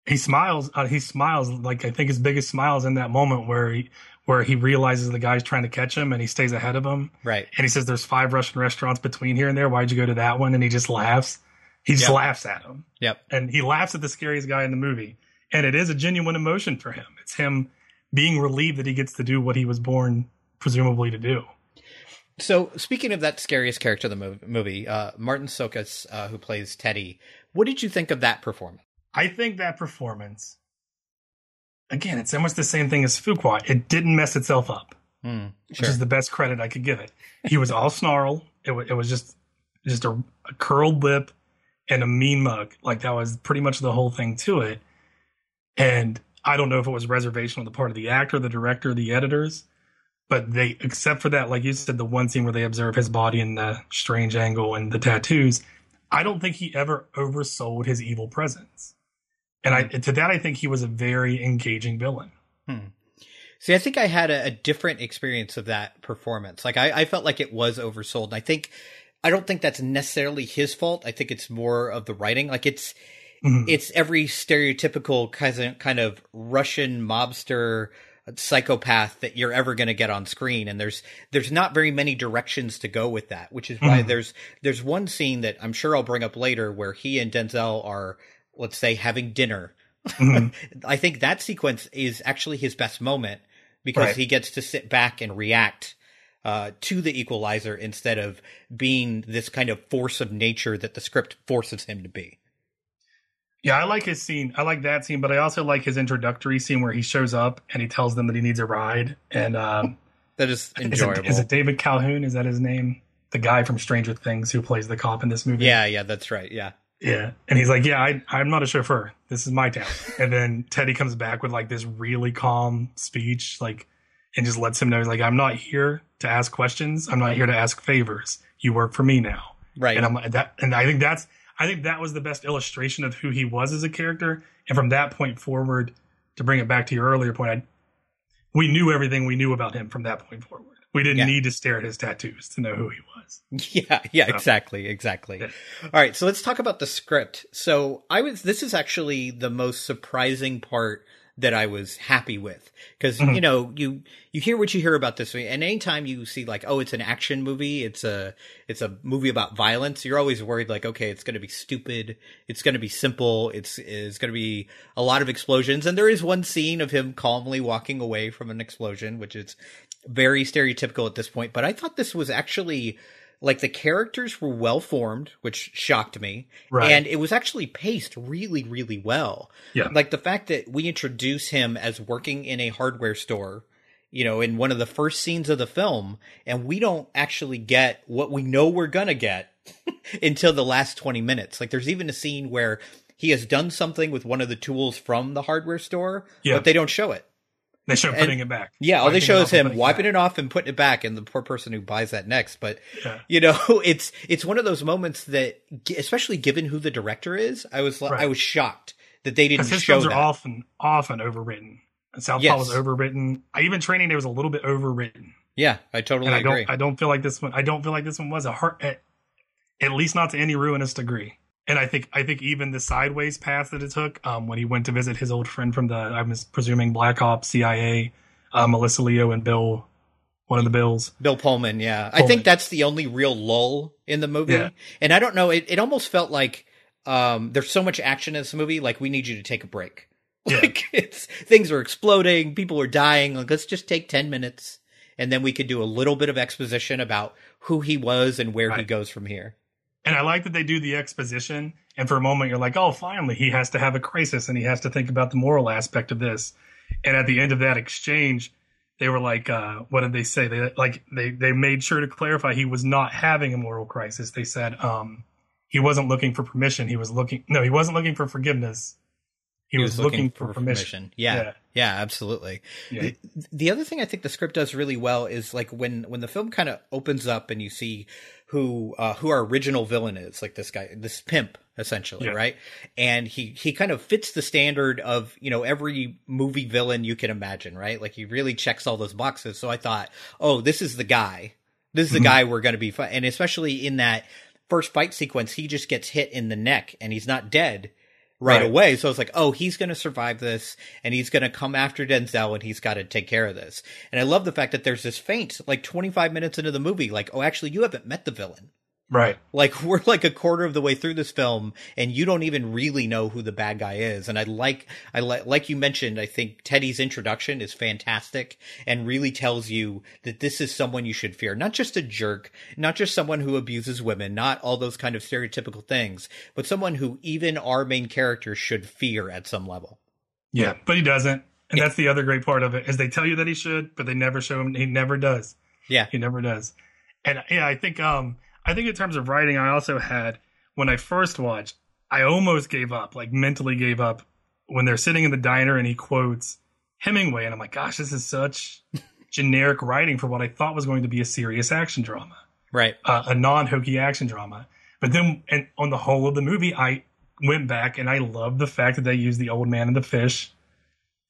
He smiles. Uh, he smiles like I think his biggest smile is in that moment where he where he realizes the guy's trying to catch him and he stays ahead of him. Right. And he says, "There's five Russian restaurants between here and there. Why'd you go to that one?" And he just laughs. He just Yep. laughs at him. Yep. and he laughs at the scariest guy in the movie. And it is a genuine emotion for him. It's him being relieved that he gets to do what he was born presumably to do. So, speaking of that scariest character of the movie, uh, Martin Csokas, uh, who plays Teddy, what did you think of that performance? I think that performance, again, it's almost the same thing as Fuqua. It didn't mess itself up, Hmm, which sure. is the best credit I could give it. He was all snarl. It, wa- it was just just a, a curled lip and a mean mug. Like that was pretty much the whole thing to it. And I don't know if it was reservation on the part of the actor, the director, the editors, but they, except for that, like you said, the one scene where they observe his body in the strange angle and the tattoos, I don't think he ever oversold his evil presence. And I, to that, I think he was a very engaging villain. See, I think I had a, a different experience of that performance. Like, I, I felt like it was oversold. And I think, I don't think that's necessarily his fault. I think it's more of the writing. Like, it's, Mhm. it's every stereotypical kind of, kind of Russian mobster psychopath that you're ever going to get on screen. And there's, there's not very many directions to go with that, which is why Mhm. there's, there's one scene that I'm sure I'll bring up later where he and Denzel are, let's say, having dinner. Mhm. I think that sequence is actually his best moment because Right. he gets to sit back and react uh, to the equalizer instead of being this kind of force of nature that the script forces him to be. Yeah, I like his scene. I like that scene, but I also like his introductory scene where he shows up and he tells them that he needs a ride. And um, That is is, enjoyable. is it David Calhoun? Is that his name? The guy from Stranger Things who plays the cop in this movie. yeah, yeah, that's right. Yeah. Yeah. And he's like, Yeah, I, I'm not a chauffeur. This is my town. And then Teddy comes back with like this really calm speech, like, and just lets him know, he's like, I'm not here to ask questions. I'm not here to ask favors. You work for me now. Right. And I'm like, that, and I think that's, I think that was the best illustration of who he was as a character. And from that point forward, to bring it back to your earlier point, I, we knew everything we knew about him from that point forward. We didn't Yeah. need to stare at his tattoos to know who he was. Yeah, yeah, exactly, exactly. Yeah. All right, so let's talk about the script. So I was this is actually the most surprising part that I was happy with because Mm-hmm. you know you you hear what you hear about this and anytime you see like oh it's an action movie, it's a it's a movie about violence, you're always worried like okay it's going to be stupid, it's going to be simple, it's it's going to be a lot of explosions, and there is one scene of him calmly walking away from an explosion, which is very stereotypical at this point. But I thought this was actually like the characters were well formed, which shocked me. Right. And it was actually paced really, really well. Yeah. Like the fact that we introduce him as working in a hardware store, you know, in one of the first scenes of the film, and we don't actually get what we know we're gonna get until the last 20 minutes. Like there's even a scene where he has done something with one of the tools from the hardware store, Yeah. but they don't show it. They show putting it back. Yeah, all they show is him putting it wiping it off and putting it back, and the poor person who buys that next. But Yeah. you know, it's it's one of those moments that, especially given who the director is, I was Right. I was shocked that they didn't his show films that. are often often overwritten. And Southpaw Yes. was overwritten. I even Training Day was a little bit overwritten. yeah, I totally And I agree. don't I don't feel like this one I don't feel like this one was a heart. at, at least not to any ruinous degree. And I think I think even the sideways path that it took, um, when he went to visit his old friend from the I'm presuming Black Ops, CIA, uh, Melissa Leo and Bill, one of the Bills. Bill Pullman, yeah, I think that's the only real lull in the movie. Yeah. And I don't know, it it almost felt like um, there's so much action in this movie, like we need you to take a break. Yeah. Like it's things are exploding, people are dying. Like let's just take ten minutes, and then we could do a little bit of exposition about who he was and where he goes from here. And I like that they do the exposition. And for a moment, you're like, oh, finally, he has to have a crisis and he has to think about the moral aspect of this. And at the end of that exchange, they were like, uh, what did they say? They like they they made sure to clarify he was not having a moral crisis. They said um, he wasn't looking for permission. He was looking no, he wasn't looking for forgiveness. He, was, looking, for, permission. Yeah. Yeah. yeah, absolutely. Yeah. The, the other thing I think the script does really well is like when when the film kind of opens up and you see who uh, who our original villain is, like this guy, this pimp essentially, Yeah. right? And he he kind of fits the standard of you know every movie villain you can imagine, right? Like he really checks all those boxes. So I thought, oh, this is the guy. This is the guy we're going to be, fi-. and especially in that first fight sequence, he just gets hit in the neck and he's not dead right, Right. away. So it's like, oh, he's going to survive this and he's going to come after Denzel and he's got to take care of this. And I love the fact that there's this feint like 25 minutes into the movie, like, oh, actually, you haven't met the villain. Right. Like we're like a quarter of the way through this film and you don't even really know who the bad guy is. And I like, I like, like you mentioned, I think Teddy's introduction is fantastic and really tells you that this is someone you should fear. Not just a jerk, not just someone who abuses women, not all those kind of stereotypical things, but someone who even our main character should fear at some level. Yeah. But he doesn't. And that's the other great part of it is they tell you that he should, but they never show him. He never does. Yeah. He never does. And yeah, I think um I think in terms of writing, I also had when I first watched, I almost gave up, like mentally gave up when they're sitting in the diner and he quotes Hemingway, and I'm like, gosh, this is such generic writing for what I thought was going to be a serious action drama, Right. uh, a non hokey action drama. But then, and on the whole of the movie, I went back and I loved the fact that they used the old man and the fish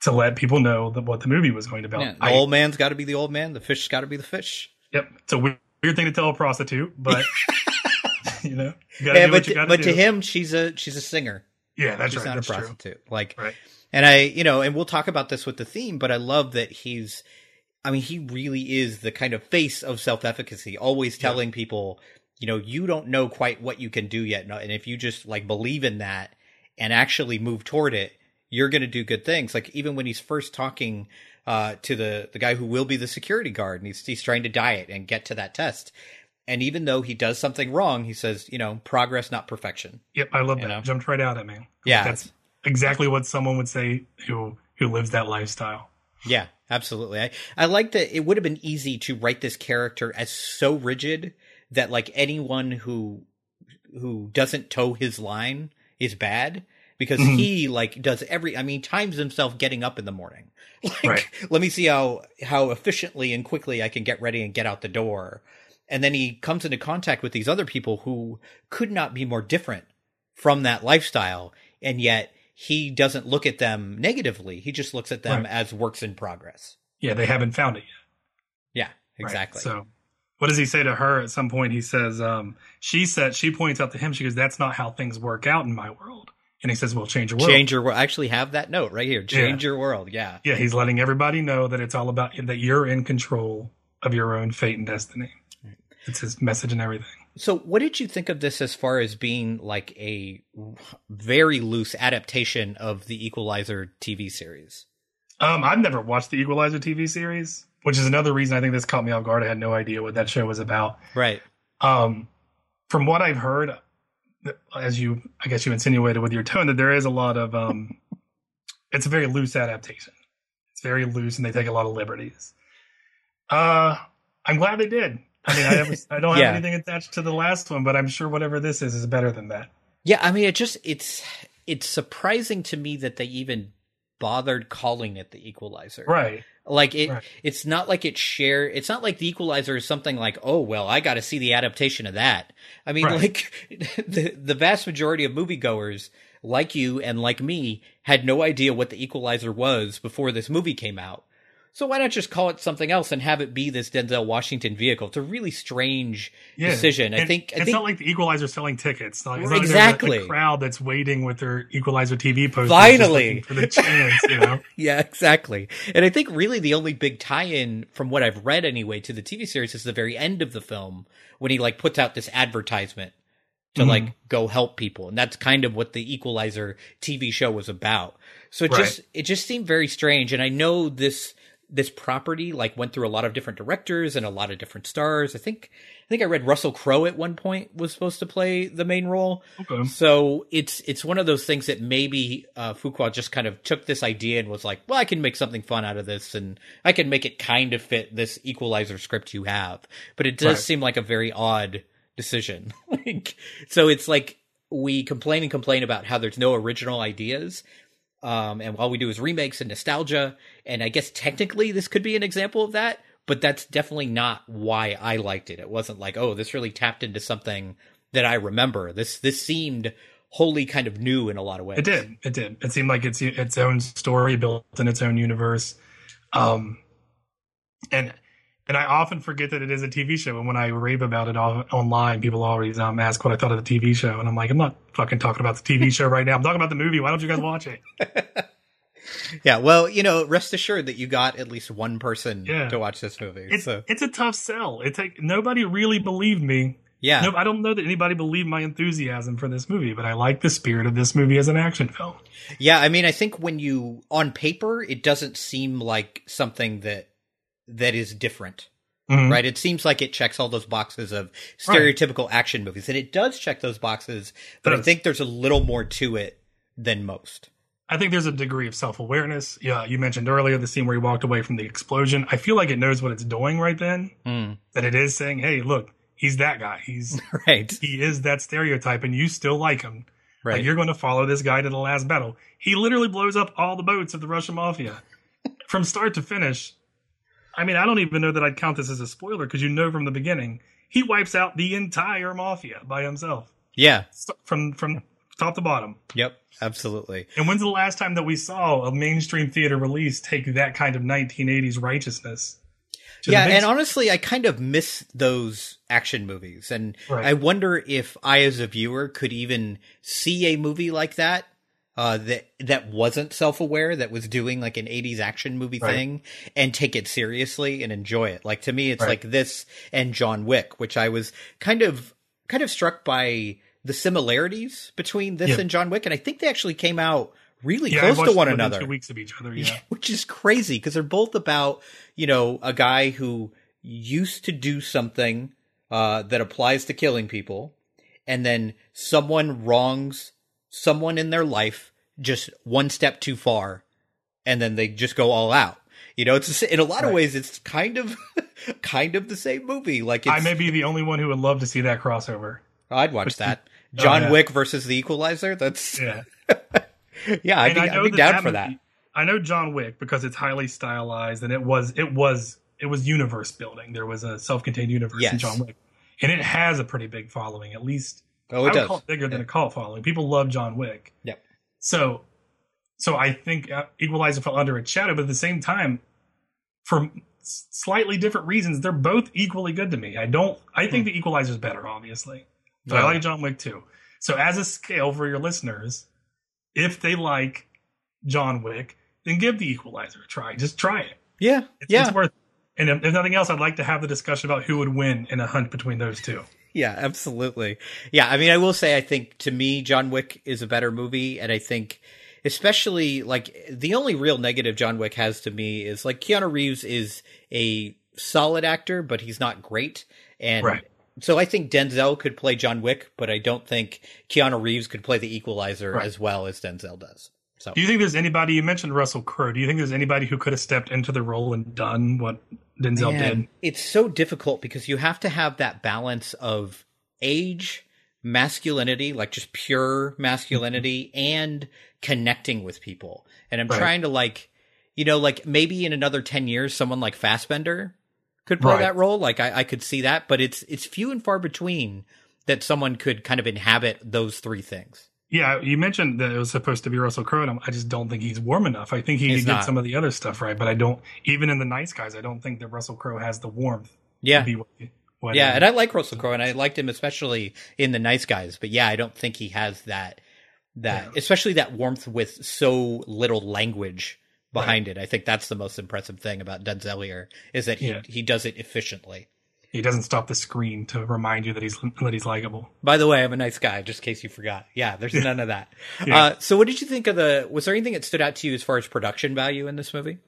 to let people know that what the movie was going to be. Yeah, the I- old man's got to be the old man. The fish's got to be the fish. Yep. It's a weird, weird thing to tell a prostitute, but you know, you gotta Yeah, do but what you to, but to him, she's a she's a singer. yeah, that's she's right. not That's a true. prostitute. Like, Right. and I, you know, and we'll talk about this with the theme, but I love that he's, I mean, he really is the kind of face of self efficacy, always telling people, you know, you don't know quite what you can do yet. And if you just like believe in that and actually move toward it, you're going to do good things. Like even when he's first talking, uh, to the, the guy who will be the security guard and he's, he's trying to diet and get to that test. And even though he does something wrong, he says, you know, progress, not perfection. Yep, I love You that. know? Jumped right out at me. Yeah. that's exactly what someone would say who who lives that lifestyle. Yeah, absolutely. I, I like that it would have been easy to write this character as so rigid that like anyone who who doesn't toe his line is bad because Mhm. he like does every I mean times himself getting up in the morning. Like Right. let me see how how efficiently and quickly I can get ready and get out the door. And then he comes into contact with these other people who could not be more different from that lifestyle and yet he doesn't look at them negatively. He just looks at them Right. as works in progress. Yeah, they haven't found it yet. Yeah, Right. exactly. So, what does he say to her at some point? He says, um, she said, she points out to him, she goes, that's not how things work out in my world. And he says, well, change your world. Change your world. I actually have that note right here. Change your world. Yeah. Yeah, he's letting everybody know that it's all about that you're in control of your own fate and destiny. It's his message and everything. So, what did you think of this as far as being like a very loose adaptation of the Equalizer TV series? Um, I've never watched the Equalizer TV series, which is another reason I think this caught me off guard. I had no idea what that show was about. Right. Um, from what I've heard, as you, I guess you insinuated with your tone, that there is a lot of, um, it's a very loose adaptation. It's very loose, and they take a lot of liberties. Uh, I'm glad they did. I mean, I, have, I don't have Yeah. anything attached to the last one, but I'm sure whatever this is is better than that. Yeah. I mean, it just it's it's surprising to me that they even bothered calling it the Equalizer. Right. Like it, Right. it's not like it share. It's not like the Equalizer is something like, oh well, I got to see the adaptation of that. I mean, Right. like the the vast majority of moviegoers, like you and like me, had no idea what the Equalizer was before this movie came out. So why not just call it something else and have it be this Denzel Washington vehicle? It's a really strange Yeah. decision. I think. I it's think not like the Equalizer selling tickets. It's not a- Exactly. a crowd that's waiting with their Equalizer TV posters, Finally. for the chance. You know, Yeah, exactly. And I think really the only big tie-in from what I've read anyway to the TV series is the very end of the film when he like puts out this advertisement to Mhm. like go help people. And that's kind of what the Equalizer TV show was about. So it Right. just it just seemed very strange and I know this this property like went through a lot of different directors and a lot of different stars. I think I think I read Russell Crowe at one point was supposed to play the main role. okay. So it's it's one of those things that maybe uh, Fuqua just kind of took this idea and was like, well, I can make something fun out of this, and I can make it kind of fit this Equalizer script you have. But it does Right. seem like a very odd decision. like, so it's like we complain and complain about how there's no original ideas. Um, and all we do is remakes and nostalgia. And I guess technically this could be an example of that, but that's definitely not why I liked it. It wasn't like, oh, this really tapped into something that I remember. This this seemed wholly kind of new in a lot of ways. It did. It did. It seemed like it's its own story built in its own universe. Um, and and I often forget that it is a TV show. And when I rave about it all, online, people always um, ask what I thought of the TV show, and I'm like, I'm not fucking talking about the TV show right now. I'm talking about the movie. Why don't you guys watch it? Yeah, well, you know, rest assured that you got at least one person Yeah. to watch this movie. It's so it's a tough sell. It take nobody really believed me. yeah, No, I don't know that anybody believed my enthusiasm for this movie, but I like the spirit of this movie as an action film. Yeah, I mean, I think when you on paper, it doesn't seem like something that that is different, Mhm. right? It seems like it checks all those boxes of stereotypical action movies, and it does check those boxes. But I think there's a little more to it than most. I think there's a degree of self awareness. Yeah, you mentioned earlier the scene where he walked away from the explosion. I feel like it knows what it's doing right then. Mm. That it is saying, "Hey, look, he's that guy. He's Right, he is that stereotype, and you still like him. right. Like you're going to follow this guy to the last battle. He literally blows up all the boats of the Russian mafia from start to finish. I mean, I don't even know that I'd count this as a spoiler because you know from the beginning he wipes out the entire mafia by himself yeah, from from top to bottom. yep, absolutely. And when's the last time that we saw a mainstream theater release take that kind of 1980s righteousness? Yeah, and honestly, I kind of miss those action movies, and Right. I wonder if I, as a viewer, could even see a movie like that uh, that that wasn't self-aware, that was doing like an '80s action movie Right. thing, and take it seriously and enjoy it. Like to me, it's Right. like this and John Wick, which I was kind of kind of struck by the similarities between this Yeah. and John Wick, and I think they actually came out really yeah, close to one another. Two weeks of each other. Yeah. which is crazy because they're both about you know a guy who used to do something uh, that applies to killing people, and then someone wrongs someone in their life just one step too far, and then they just go all out. You know, it's in a lot of ways it's kind of kind of the same movie. Like it's, I may be the only one who would love to see that crossover. I'd watch that. John oh, yeah. Wick versus the Equalizer. That's Yeah. yeah, I'd And be, I I'd know be that down that for that. movie- I know John Wick because it's highly stylized and it was it was it was universe building. There was a self-contained universe Yes. in John Wick, and it has a pretty big following. At least Oh, I it would does. call it bigger than a cult following. People love John Wick. Yep. So, so I think uh, Equalizer fell under its shadow, but at the same time, for slightly different reasons, they're both equally good to me. I don't. I think the Equalizer is better, obviously, but I like John Wick too. So, as a scale for your listeners, if they like John Wick, then give the Equalizer a try. Just try it. Yeah, It's, yeah, it's worth. And if, if nothing else, I'd like to have the discussion about who would win in a hunt between those two. Yeah, absolutely. Yeah, I mean, I will say, I think to me, John Wick is a better movie, and I think, especially like the only real negative John Wick has to me is like Keanu Reeves is a solid actor, but he's not great, and Right. so I think Denzel could play John Wick, but I don't think Keanu Reeves could play the Equalizer Right. as well as Denzel does. So Do you think there's anybody? You mentioned Russell Crowe. Do you think there's anybody who could have stepped into the role and done what Denzel Man, did? It's so difficult because you have to have that balance of age, masculinity, like just pure masculinity, and connecting with people. And I'm Right. trying to like, you know, like maybe in another ten years, someone like Fassbender could play Right. that role. Like I, I could see that, but it's it's few and far between that someone could kind of inhabit those three things. Yeah, you mentioned that it was supposed to be Russell Crowe. And I'm- just don't think he's warm enough. I think he He's could get some of the other stuff right, but I don't. Even in the Nice Guys, I don't think that Russell Crowe has the warmth. Yeah. to be what, what Yeah, and I like Russell Crowe, and I liked him especially in The Nice Guys. But yeah, I don't think he has that that especially that warmth with so little language behind it. I think that's the most impressive thing about Denzel here is that he Yeah. he does it efficiently. He doesn't stop the screen to remind you that he's that he's likable. By the way, I'm a nice guy, just in case you forgot. Yeah, there's none of that. Yeah. Uh, so, what did you think of the? Was there anything that stood out to you as far as production value in this movie?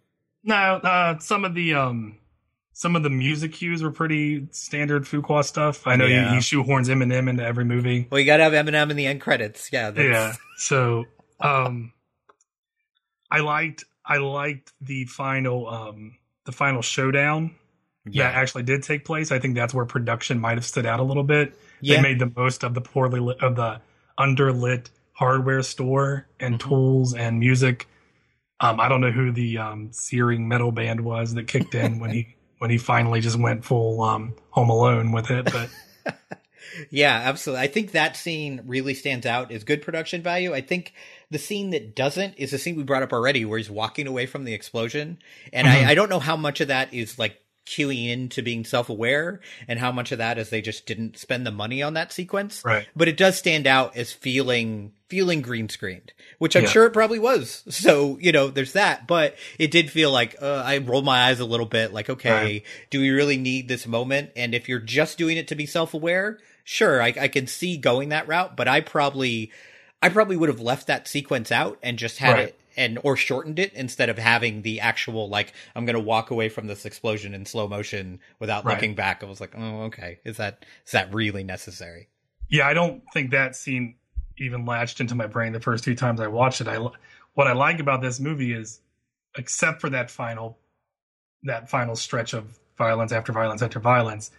No, uh, some of the um, some of the music cues were pretty standard Fuqua stuff. I know Yeah. he, he shoehorns Eminem into every movie. Well, you got to have Eminem in the end credits. Yeah, that's, yeah so um i liked i liked the final um the final showdown yeah, that actually did take place i think that's where production might have stood out a little bit Yeah. they made the most of the poorly lit of the underlit hardware store and Mm-hmm. tools and music um i don't know who the um searing metal band was that kicked in when he when he finally just went full um home alone with it but Yeah, absolutely. I think that scene really stands out as good production value. I think the scene that doesn't is the scene we brought up already where he's walking away from the explosion. And Mm-hmm. I, I don't know how much of that is like cueing into being self aware and how much of that is they just didn't spend the money on that sequence. Right. But it does stand out as feeling feeling green screened, which I'm Yeah. sure it probably was. So, you know, there's that. But it did feel like uh, I rolled my eyes a little bit like, okay, Right. do we really need this moment? And if you're just doing it to be self aware, sure, I, I can see going that route, but I probably, I probably would have left that sequence out and just had Right. it and or shortened it instead of having the actual like I'm going to walk away from this explosion in slow motion without Right. looking back. I was like, oh, okay, is that is that really necessary? yeah, I don't think that scene even latched into my brain the first two times I watched it. I what I like about this movie is, except for that final, that final stretch of violence after violence after violence,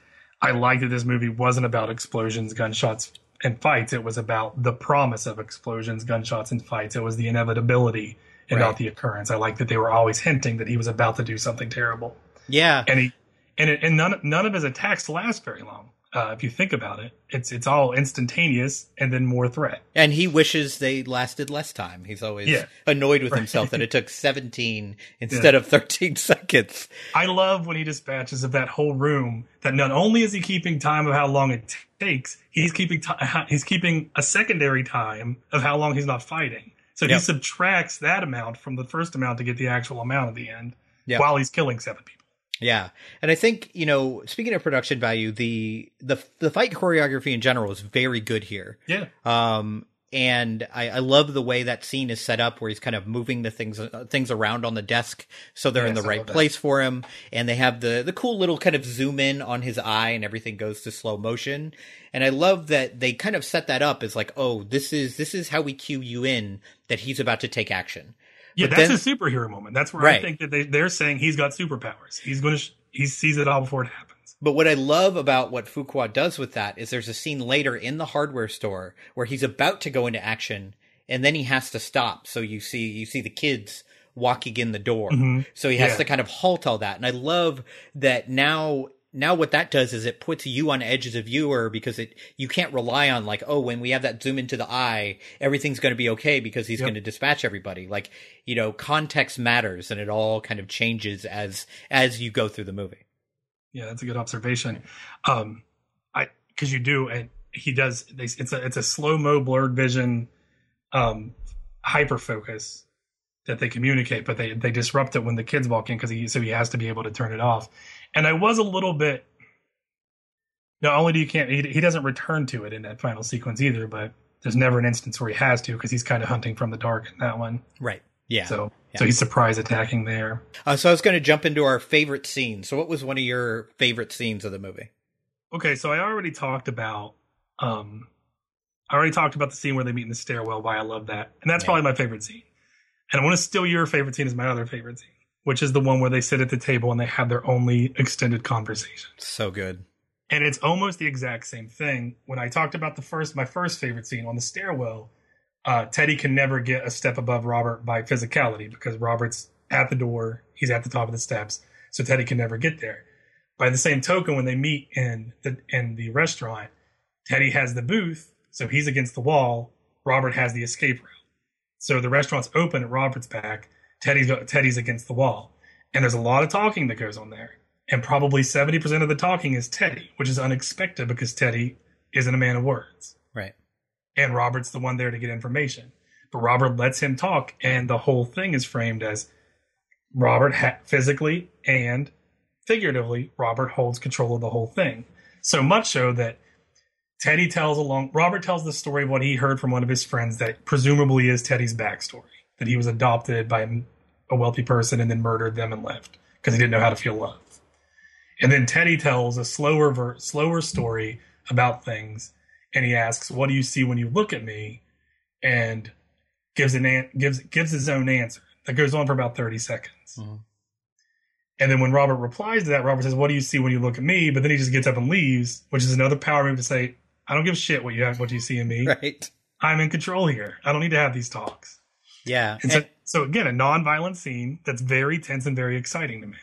I like that this movie wasn't about explosions, gunshots, and fights. It was about the promise of explosions, gunshots, and fights. It was the inevitability and Right. not the occurrence. I like that they were always hinting that he was about to do something terrible, Yeah, and he and it, and none none of his attacks last very long. Uh, if you think about it, it's it's all instantaneous and then more threat. and he wishes they lasted less time. He's always Yeah. annoyed with himself that it took 17 instead of 13 seconds. I love when he dispatches of that whole room. That not only is he keeping time of how long it takes, he's keeping ti he's keeping a secondary time of how long he's not fighting. So Yep. he subtracts that amount from the first amount to get the actual amount at the end, Yep. while he's killing seven people. Yeah, and I think you know, speaking of production value, the the the fight choreography in general is very good here. Yeah, Um, and I, I love the way that scene is set up, where he's kind of moving the things uh, things around on the desk, so they're in the I right love that. place for him. And they have the the cool little kind of zoom in on his eye, and everything goes to slow motion. And I love that they kind of set that up as like, oh, this is this is how we cue you in that he's about to take action. yeah, But that's then- his superhero moment. That's where Right. I think that they, they're saying he's got superpowers. He's going to sh- he sees it all before it happens. But what I love about what Fuqua does with that is there's a scene later in the hardware store where he's about to go into action and then he has to stop. So you see you see the kids walking in the door. Mm-hmm. So he has Yeah. to kind of halt all that. And I love that now now what that does is it puts you on edge as a viewer because it you can't rely on like oh when we have that zoom into the eye everything's going to be okay because he's Yep. going to dispatch everybody like you know context matters and it all kind of changes as as you go through the movie Yeah, that's a good observation. Um, I because you do, and he does. It's a it's a slow mo blurred vision, um, hyper focus that they communicate, but they they disrupt it when the kids walk in because he so he has to be able to turn it off. And I was a little bit. Not only do you can't he, he doesn't return to it in that final sequence either, but there's never an instance where he has to because he's kind of hunting from the dark in that one. right yeah So Yeah. so he's surprise attacking there. uh, so i was going to jump into our favorite scenes so what was one of your favorite scenes of the movie Okay, so I already talked about um I already talked about the scene where they meet in the stairwell, why I love that. And that's Yeah. probably my favorite scene. And I want to steal your favorite scene as my other favorite scene, which is the one where they sit at the table and they have their only extended conversation. so good And it's almost the exact same thing. When I talked about the first my first favorite scene on the stairwell, uh, Teddy can never get a step above Robert by physicality because Robert's at the door, he's at the top of the steps, so Teddy can never get there. By the same token, when they meet in the in the restaurant, Teddy has the booth, so he's against the wall. Robert has the escape route. So the restaurant's open at Robert's back. Teddy's Teddy's against the wall, and there's a lot of talking that goes on there. And probably seventy percent of the talking is Teddy, which is unexpected because Teddy isn't a man of words right and Robert's the one there to get information. But Robert lets him talk, and the whole thing is framed as Robert ha- physically and figuratively, Robert holds control of the whole thing. So much so that Teddy tells along, Robert tells the story of what he heard from one of his friends that presumably is Teddy's backstory that he was adopted by a wealthy person and then murdered them and left because he didn't know how to feel love. And then Teddy tells a slower, ver- slower story about things and he asks, "What do you see when you look at me?" and gives an an- gives gives his own answer that goes on for about thirty seconds. Mhm. And then when Robert replies to that, Robert says, "What do you see when you look at me?" But then he just gets up and leaves, which is another power move to say, "I don't give a shit what you have, what you see in me. right I'm in control here. I don't need to have these talks." yeah And so, And- so again, a non-violent scene that's very tense and very exciting to me.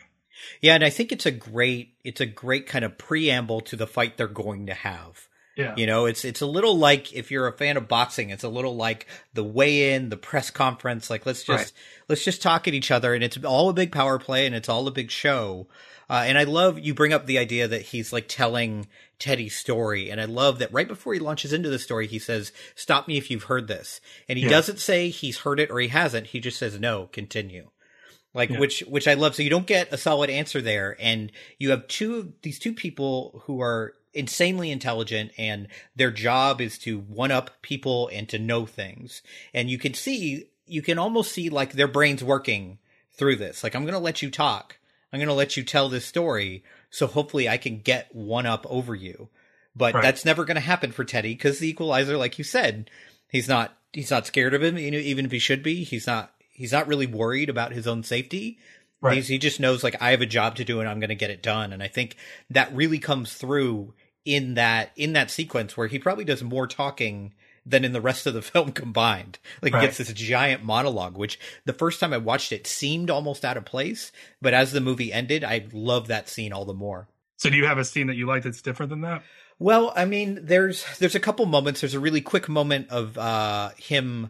Yeah, and I think it's a great it's a great kind of preamble to the fight they're going to have. Yeah, You know, it's it's a little like if you're a fan of boxing, it's a little like the weigh-in, the press conference. Like let's just Right. let's just talk at each other, and it's all a big power play, and it's all a big show. Uh, and I love you bring up the idea that he's like telling Teddy's story, and I love that right before he launches into the story, he says, "Stop me if you've heard this," and he Yeah. doesn't say he's heard it or he hasn't. He just says, "No, continue." like Yeah. which which I love. So you don't get a solid answer there, and you have two these two people who are insanely intelligent, and their job is to one up people and to know things. And you can see, you can almost see like their brains working through this. Like I'm going to let you talk. I'm going to let you tell this story, so hopefully I can get one up over you. But Right. that's never going to happen for Teddy because the Equalizer, like you said, he's not he's not scared of him. You know, even if he should be, he's not he's not really worried about his own safety. Right. He's, he just knows like I have a job to do and I'm going to get it done. And I think that really comes through in that in that sequence where he probably does more talking than in the rest of the film combined. Like Right. gets this giant monologue, which the first time I watched it seemed almost out of place, but as the movie ended, I love that scene all the more. So, do you have a scene that you like that's different than that? Well, I mean, there's there's a couple moments. There's a really quick moment of uh, him,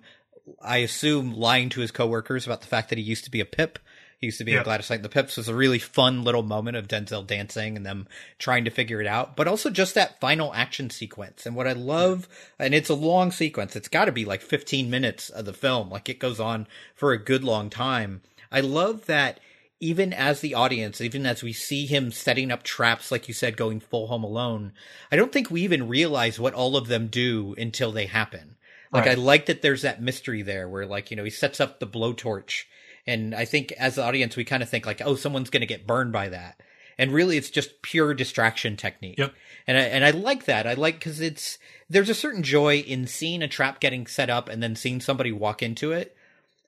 I assume, lying to his coworkers about the fact that he used to be a pip. He used to be Yeah. a Gladys Knight and the Pips. was a really fun little moment of Denzel dancing and them trying to figure it out. But also just that final action sequence. And what I love, and it's a long sequence. It's got to be like 15 minutes of the film. Like it goes on for a good long time. I love that even as the audience, even as we see him setting up traps, like you said, going full home alone, I don't think we even realize what all of them do until they happen. Like Right. I like that there's that mystery there where like, you know, he sets up the blowtorch and I think as the audience we kind of think like, oh, someone's going to get burned by that. And really it's just pure distraction technique. Yep. And I, and I like that. I like cuz it's there's a certain joy in seeing a trap getting set up and then seeing somebody walk into it.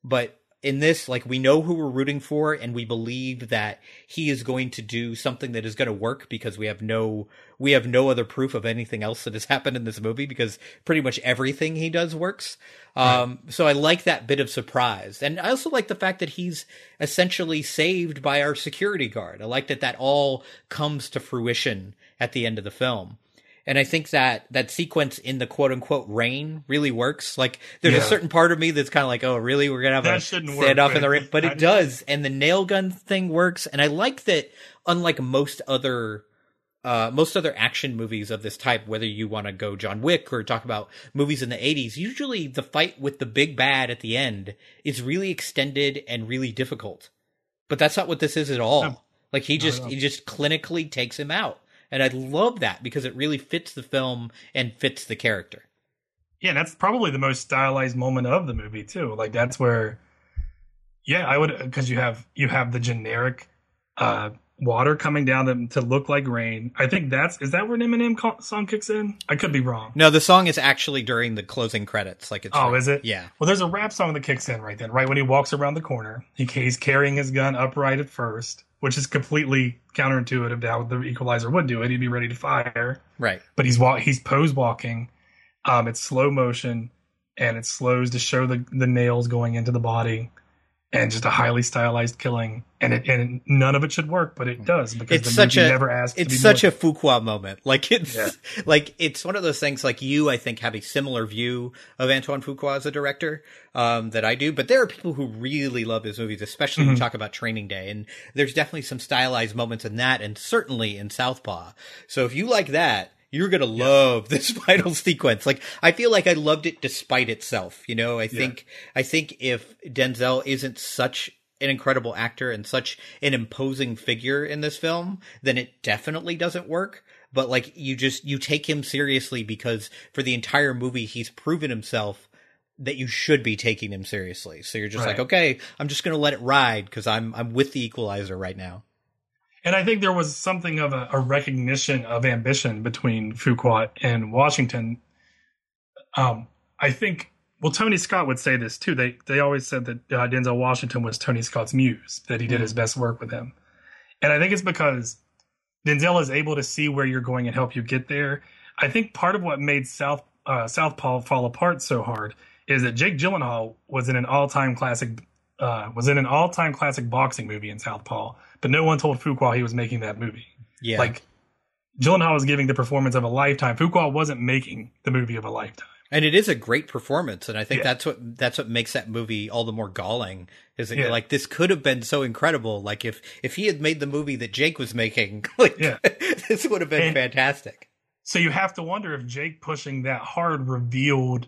But in this, like we know who we're rooting for, and we believe that he is going to do something that is going to work because we have no we have no other proof of anything else that has happened in this movie because pretty much everything he does works. Um, so I like that bit of surprise, and I also like the fact that he's essentially saved by our security guard. I like that that all comes to fruition at the end of the film. And I think that that sequence in the quote unquote rain really works. Like there's a certain part of me that's kind of like, oh, really? We're gonna have That a standoff in the rain, but it does. And the nail gun thing works. And I like that. Unlike most other uh, most other action movies of this type, whether you want to go John Wick or talk about movies in the 80s, usually the fight with the big bad at the end is really extended and really difficult. But that's not what this is at all. No. Like he just he just clinically takes him out. And I love that because it really fits the film and fits the character. Yeah, that's probably the most stylized moment of the movie too. Like that's where, yeah, I would because you have you have the generic uh, water coming down them to look like rain. I think that's is that where an Eminem song kicks in. I could be wrong. No, the song is actually during the closing credits. Like it's Oh, is it? Yeah. Well, there's a rap song that kicks in right then, right when he walks around the corner. He, he's carrying his gun upright at first, which is completely counterintuitive to how the Equalizer would do it. He'd be ready to fire, Right. but he's walk he's pose walking. Um, it's slow motion, and it slows to show the the nails going into the body, and just a highly stylized killing. And it and none of it should work, but it does because It's the such movie a never asked. to it's such more- a Fuqua moment. Like it's Yeah. like it's one of those things. Like you, I think, have a similar view of Antoine Fuqua as a director um, that I do. But there are people who really love his movies, especially when you talk about Training Day. And there's definitely some stylized moments in that, and certainly in Southpaw. So if you like that. You're gonna love this final sequence. Like I feel like I loved it despite itself. You know, I think I think if Denzel isn't such an incredible actor and such an imposing figure in this film, then it definitely doesn't work. But like you just you take him seriously because for the entire movie he's proven himself that you should be taking him seriously. So you're just like, okay, I'm just gonna let it ride because I'm I'm with the equalizer right now. And I think there was something of a, a recognition of ambition between Fuqua and Washington. Um, I think, well, Tony Scott would say this too. They they always said that uh, Denzel Washington was Tony Scott's muse, that he did his best work with him. And I think it's because Denzel is able to see where you're going and help you get there. I think part of what made South uh, Southpaw fall apart so hard is that Jake Gyllenhaal was in an all time classic uh, was in an all time classic boxing movie in Southpaw, but no one told Fuqua he was making that movie. Yeah. Like Gyllenhaal was giving the performance of a lifetime. Fuqua wasn't making the movie of a lifetime. And it is a great performance, and I think Yeah. that's what that's what makes that movie all the more galling. Is that Yeah. like this could have been so incredible. Like if if he had made the movie that Jake was making, like Yeah. this would have been And- fantastic. So you have to wonder if Jake pushing that hard revealed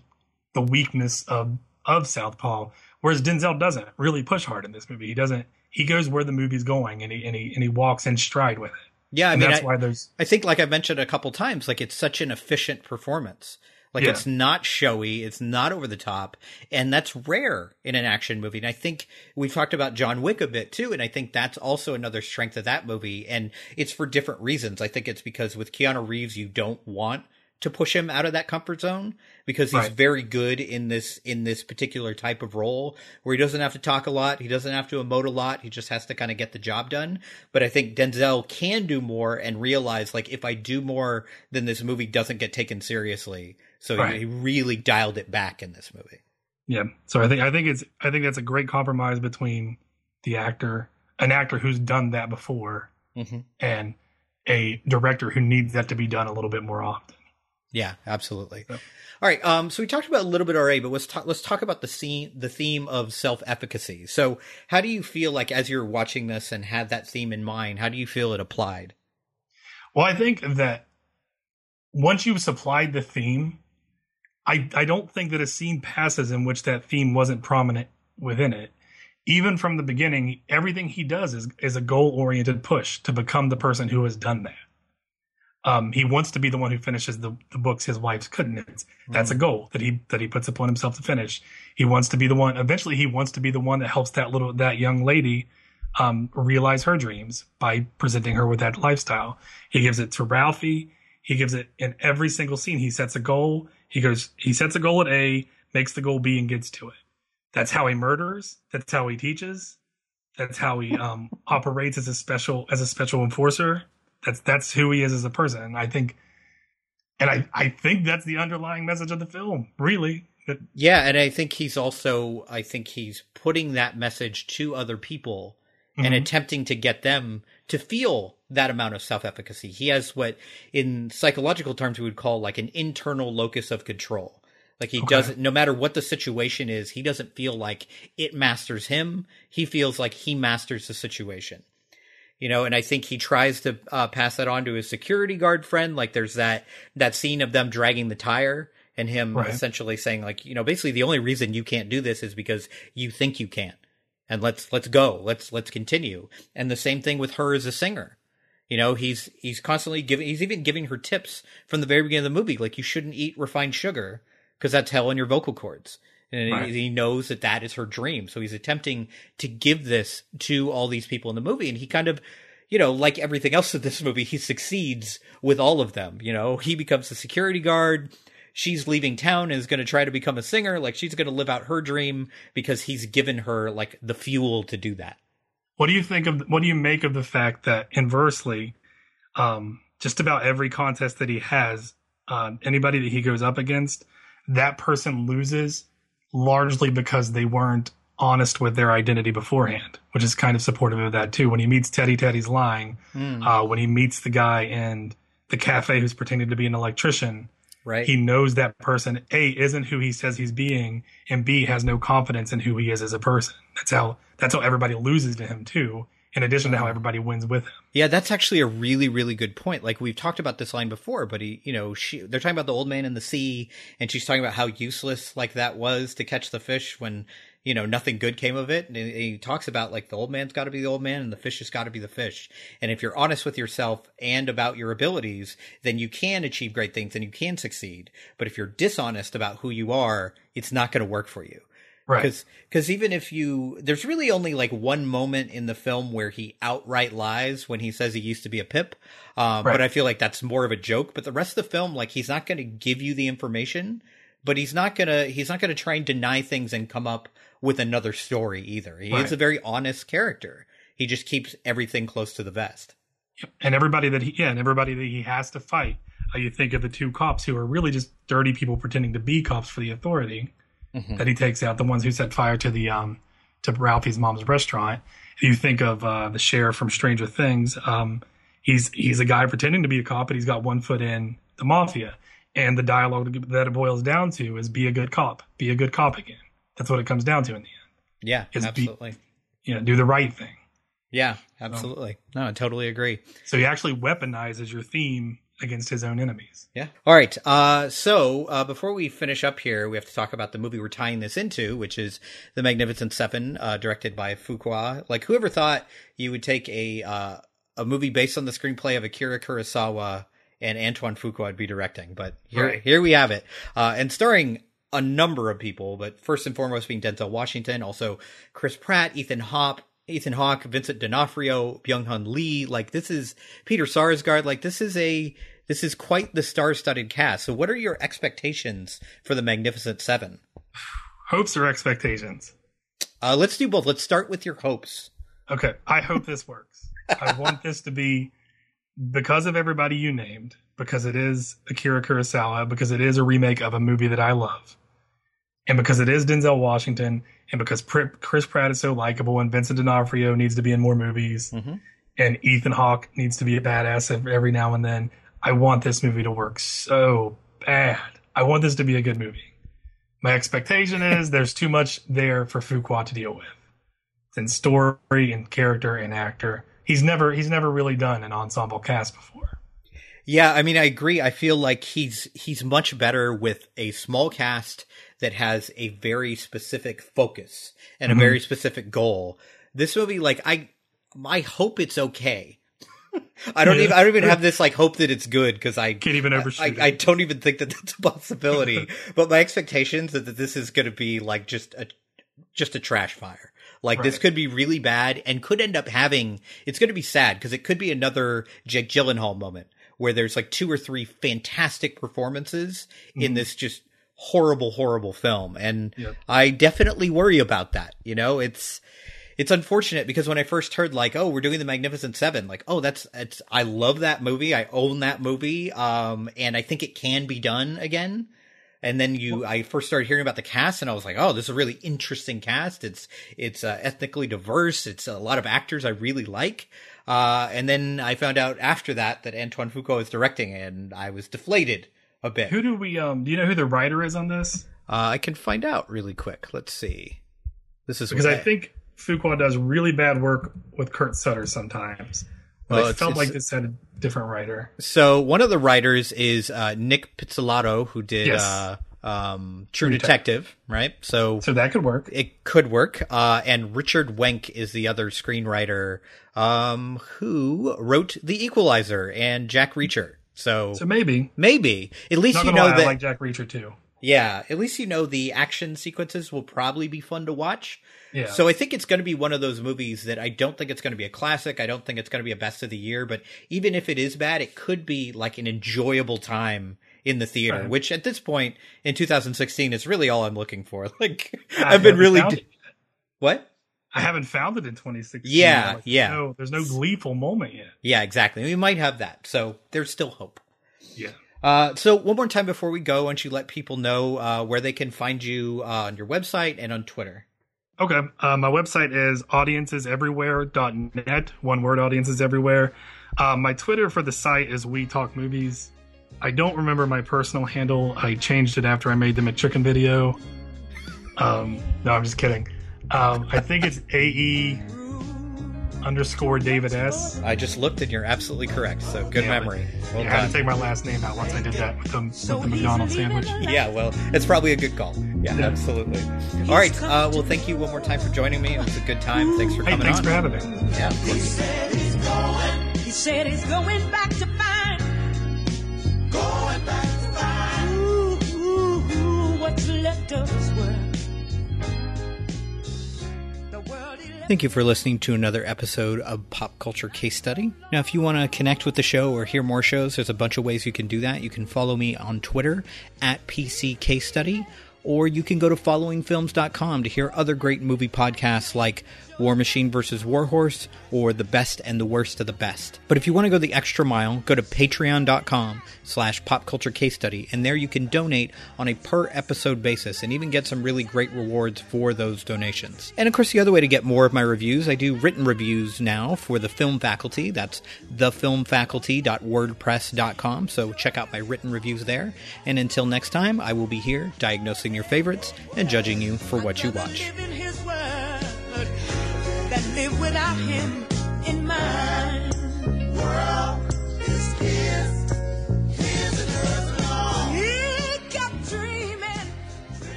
the weakness of of Southpaw, whereas Denzel doesn't really push hard in this movie. He doesn't. He goes where the movie's going, and he and he and he walks in stride with it. Yeah, I and mean, that's I, why there's I think, like I've mentioned a couple times, like it's such an efficient performance. Like Yeah. it's not showy, it's not over the top, and that's rare in an action movie. And I think we've talked about John Wick a bit too, and I think that's also another strength of that movie. And it's for different reasons. I think it's because with Keanu Reeves, you don't want to push him out of that comfort zone because he's Right. very good in this in this particular type of role where he doesn't have to talk a lot, he doesn't have to emote a lot, he just has to kind of get the job done. But I think Denzel can do more and realize like if I do more, then this movie doesn't get taken seriously. So Right. he, he really dialed it back in this movie. Yeah. So I think I think it's I think that's a great compromise between the actor, an actor who's done that before, Mhm. and a director who needs that to be done a little bit more often. Yeah, absolutely. Yeah. All right. Um, so we talked about a little bit already, but let's talk, let's talk about the scene, the theme of self-efficacy. So how do you feel like as you're watching this and had that theme in mind, how do you feel it applied? Well, I think that once you've supplied the theme, I I don't think that a scene passes in which that theme wasn't prominent within it. Even from the beginning, everything he does is is a goal oriented push to become the person who has done that. Um, he wants to be the one who finishes the, the books his wives couldn't. That's a goal that he that he puts upon himself to finish. He wants to be the one. Eventually, he wants to be the one that helps that little that young lady um, realize her dreams by presenting her with that lifestyle. He gives it to Ralphie. He gives it in every single scene. He sets a goal. He goes. He sets a goal at A, makes the goal B, and gets to it. That's how he murders. That's how he teaches. That's how he um, operates as a special as a special enforcer. That's that's who he is as a person. And I think, and I I think that's the underlying message of the film. Really, that Yeah, and I think he's also I think he's putting that message to other people and Mhm. attempting to get them to feel that amount of self-efficacy. He has what in psychological terms we would call like an internal locus of control. Like he Okay. doesn't no matter what the situation is, he doesn't feel like it masters him. He feels like he masters the situation. You know, and I think he tries to uh, pass that on to his security guard friend. Like there's that that scene of them dragging the tire and him Right. essentially saying like, you know, basically the only reason you can't do this is because you think you can't. And let's let's go. Let's let's continue. And the same thing with her as a singer. You know, he's he's constantly giving he's even giving her tips from the very beginning of the movie like you shouldn't eat refined sugar because that's hell on your vocal cords. And Right. he knows that that is her dream. So he's attempting to give this to all these people in the movie. And he kind of, you know, like everything else in this movie, he succeeds with all of them. You know, he becomes the security guard. She's leaving town and is going to try to become a singer. Like she's going to live out her dream because he's given her like the fuel to do that. What do you think of what do you make of the fact that inversely, um, just about every contest that he has, uh, anybody that he goes up against, that person loses largely because they weren't honest with their identity beforehand, which is kind of supportive of that too. When he meets Teddy, Teddy's lying. Uh, when he meets the guy in the cafe who's pretending to be an electrician, Right. he knows that person A isn't who he says he's being, and B has no confidence in who he is as a person. That's how that's how everybody loses to him too. In addition to how everybody wins with him. Yeah, that's actually a really, really good point. Like we've talked about this line before, but he, you know, she, they're talking about the old man in the sea and she's talking about how useless like that was to catch the fish when, you know, nothing good came of it. And he talks about like the old man's got to be the old man and the fish has got to be the fish. And if you're honest with yourself and about your abilities, then you can achieve great things and you can succeed. But if you're dishonest about who you are, it's not going to work for you. Right. Because because even if you there's really only like one moment in the film where he outright lies when he says he used to be a pip, um, Right. but I feel like that's more of a joke. But the rest of the film, like he's not going to give you the information, but he's not gonna he's not gonna try and deny things and come up with another story either. He Right. is a very honest character. He just keeps everything close to the vest. and everybody that he yeah, and everybody that he has to fight. Uh, you think of the two cops who are really just dirty people pretending to be cops for the authority that he takes out, the ones who set fire to the um to Ralphie's mom's restaurant. You think of uh, the sheriff from Stranger Things. Um, he's he's a guy pretending to be a cop, but he's got one foot in the mafia. And the dialogue that it boils down to is be a good cop, be a good cop again. That's what it comes down to in the end. Yeah, Is be- absolutely. You know, do the right thing. yeah, absolutely. No, I totally agree. So he actually weaponizes your theme against his own enemies. Yeah. All right. Uh, so uh, before we finish up here, we have to talk about the movie we're tying this into, which is The Magnificent Seven, uh, directed by Fuqua. Like, whoever thought you would take a uh, a movie based on the screenplay of Akira Kurosawa and Antoine Fuqua would be directing? But here, Right. here we have it, uh, and starring a number of people, but first and foremost being Denzel Washington, also Chris Pratt, Ethan Hawke, Ethan Hawke, Vincent D'Onofrio, Byung Hun Lee. Like this is Peter Sarsgaard. Like this is a this is quite the star-studded cast. So, what are your expectations for the Magnificent Seven? Hopes or expectations? Uh, let's do both. Let's start with your hopes. Okay, I hope this works. I want this to be because of everybody you named, because it is Akira Kurosawa, because it is a remake of a movie that I love, and because it is Denzel Washington, and because Chris Pratt is so likable, and Vincent D'Onofrio needs to be in more movies, and Ethan Hawke needs to be a badass every now and then. I want this movie to work so bad. I want this to be a good movie. My expectation is there's too much there for Fuqua to deal with in story and character and actor. He's never he's never really done an ensemble cast before. Yeah, I mean, I agree. I feel like he's he's much better with a small cast that has a very specific focus and a mm-hmm. very specific goal. This movie, like, I I hope it's okay. I don't Yeah. even I don't even have this like hope that it's good because I Can't even overshoot I, it. I don't even think that that's a possibility. but my expectations is that this is going to be like just a just a trash fire. Like this could be really bad and could end up having. It's going to be sad because it could be another Jake Gyllenhaal moment where there's like two or three fantastic performances Mm-hmm. in this just horrible, horrible film. And Yep. I definitely worry about that. You know, it's, it's unfortunate because when I first heard like, oh, we're doing the Magnificent Seven, like, oh, that's, it's, I love that movie. I own that movie. Um, and I think it can be done again. And then you, I first started hearing about the cast, and I was like, "Oh, this is a really interesting cast. It's it's uh, ethnically diverse. It's a lot of actors I really like." Uh, and then I found out after that that Antoine Fuqua is directing, and I was deflated a bit. Who do we um? Do you know who the writer is on this? Uh, I can find out really quick. Let's see. This is Because I what think Fuqua does really bad work with Kurt Sutter sometimes. But Well, I felt it's- like this had a different writer. So one of the writers is uh, Nic Pizzolatto, who did Yes. uh, um, True True Detective, right? So So that could work. it could work. Uh, and Richard Wenk is the other screenwriter um, who wrote The Equalizer and Jack Reacher. So, So maybe. maybe at least Not you know lie, that. I like Jack Reacher too. Yeah, at least you know the action sequences will probably be fun to watch. Yeah. So I think it's going to be one of those movies that I don't think it's going to be a classic. I don't think it's going to be a best of the year, but even if it is bad, it could be like an enjoyable time in the theater, Right. which at this point in 2016 is really all I'm looking for. Like I I've been really d- what? I haven't found it in 2016. Yeah, Like, yeah. No, there's no gleeful moment yet. Yeah, exactly. We might have that. So there's still hope. Yeah. Uh, so one more time before we go, why don't you let people know uh, where they can find you uh, on your website and on Twitter? Okay. Uh, my website is audienceseverywhere.net. One word, audiences everywhere. Uh, my Twitter for the site is We Talk Movies. I don't remember my personal handle. I changed it after I made the McChicken video. Um, no, I'm just kidding. Um, I think it's AE underscore David S. I just looked and you're absolutely correct. So good Yeah, memory. Well I had to take my last name out once I did that with the, with the McDonald's sandwich. Yeah, well, it's probably a good call. Yeah, Yeah. absolutely. All right. Uh, well, thank you one more time for joining me. It was a good time. Thanks for Hey, coming thanks on. for having me. Yeah, of course. He said he's going back to find. Going back to find. Ooh, ooh, ooh, what's left of his world. Thank you for listening to another episode of Pop Culture Case Study. Now, if you want to connect with the show or hear more shows, there's a bunch of ways you can do that. You can follow me on Twitter at PC Case Study, or you can go to followingfilms.com to hear other great movie podcasts like War Machine vs. Warhorse or The Best and the Worst of the Best. But if you want to go the extra mile, go to patreon.com slash pop culture case study, and there you can donate on a per episode basis and even get some really great rewards for those donations. And of course, the other way to get more of my reviews, I do written reviews now for the film faculty. That's thefilmfaculty.wordpress.com. So check out my written reviews there. And until next time, I will be here diagnosing your favorites and judging you for what you watch that live without him in mind.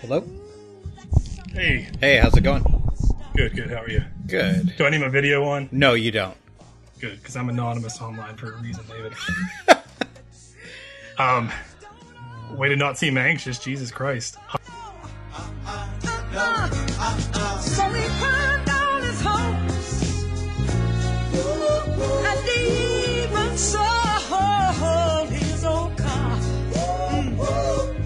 Hello? Hey. Hey, how's it going? Good, good. How are you? Good. Do I need my video on? No, you don't. Good, because I'm anonymous online for a reason, David. um, way to not seem anxious, Jesus Christ. Uh, uh, uh, And even so, his old car. Mm.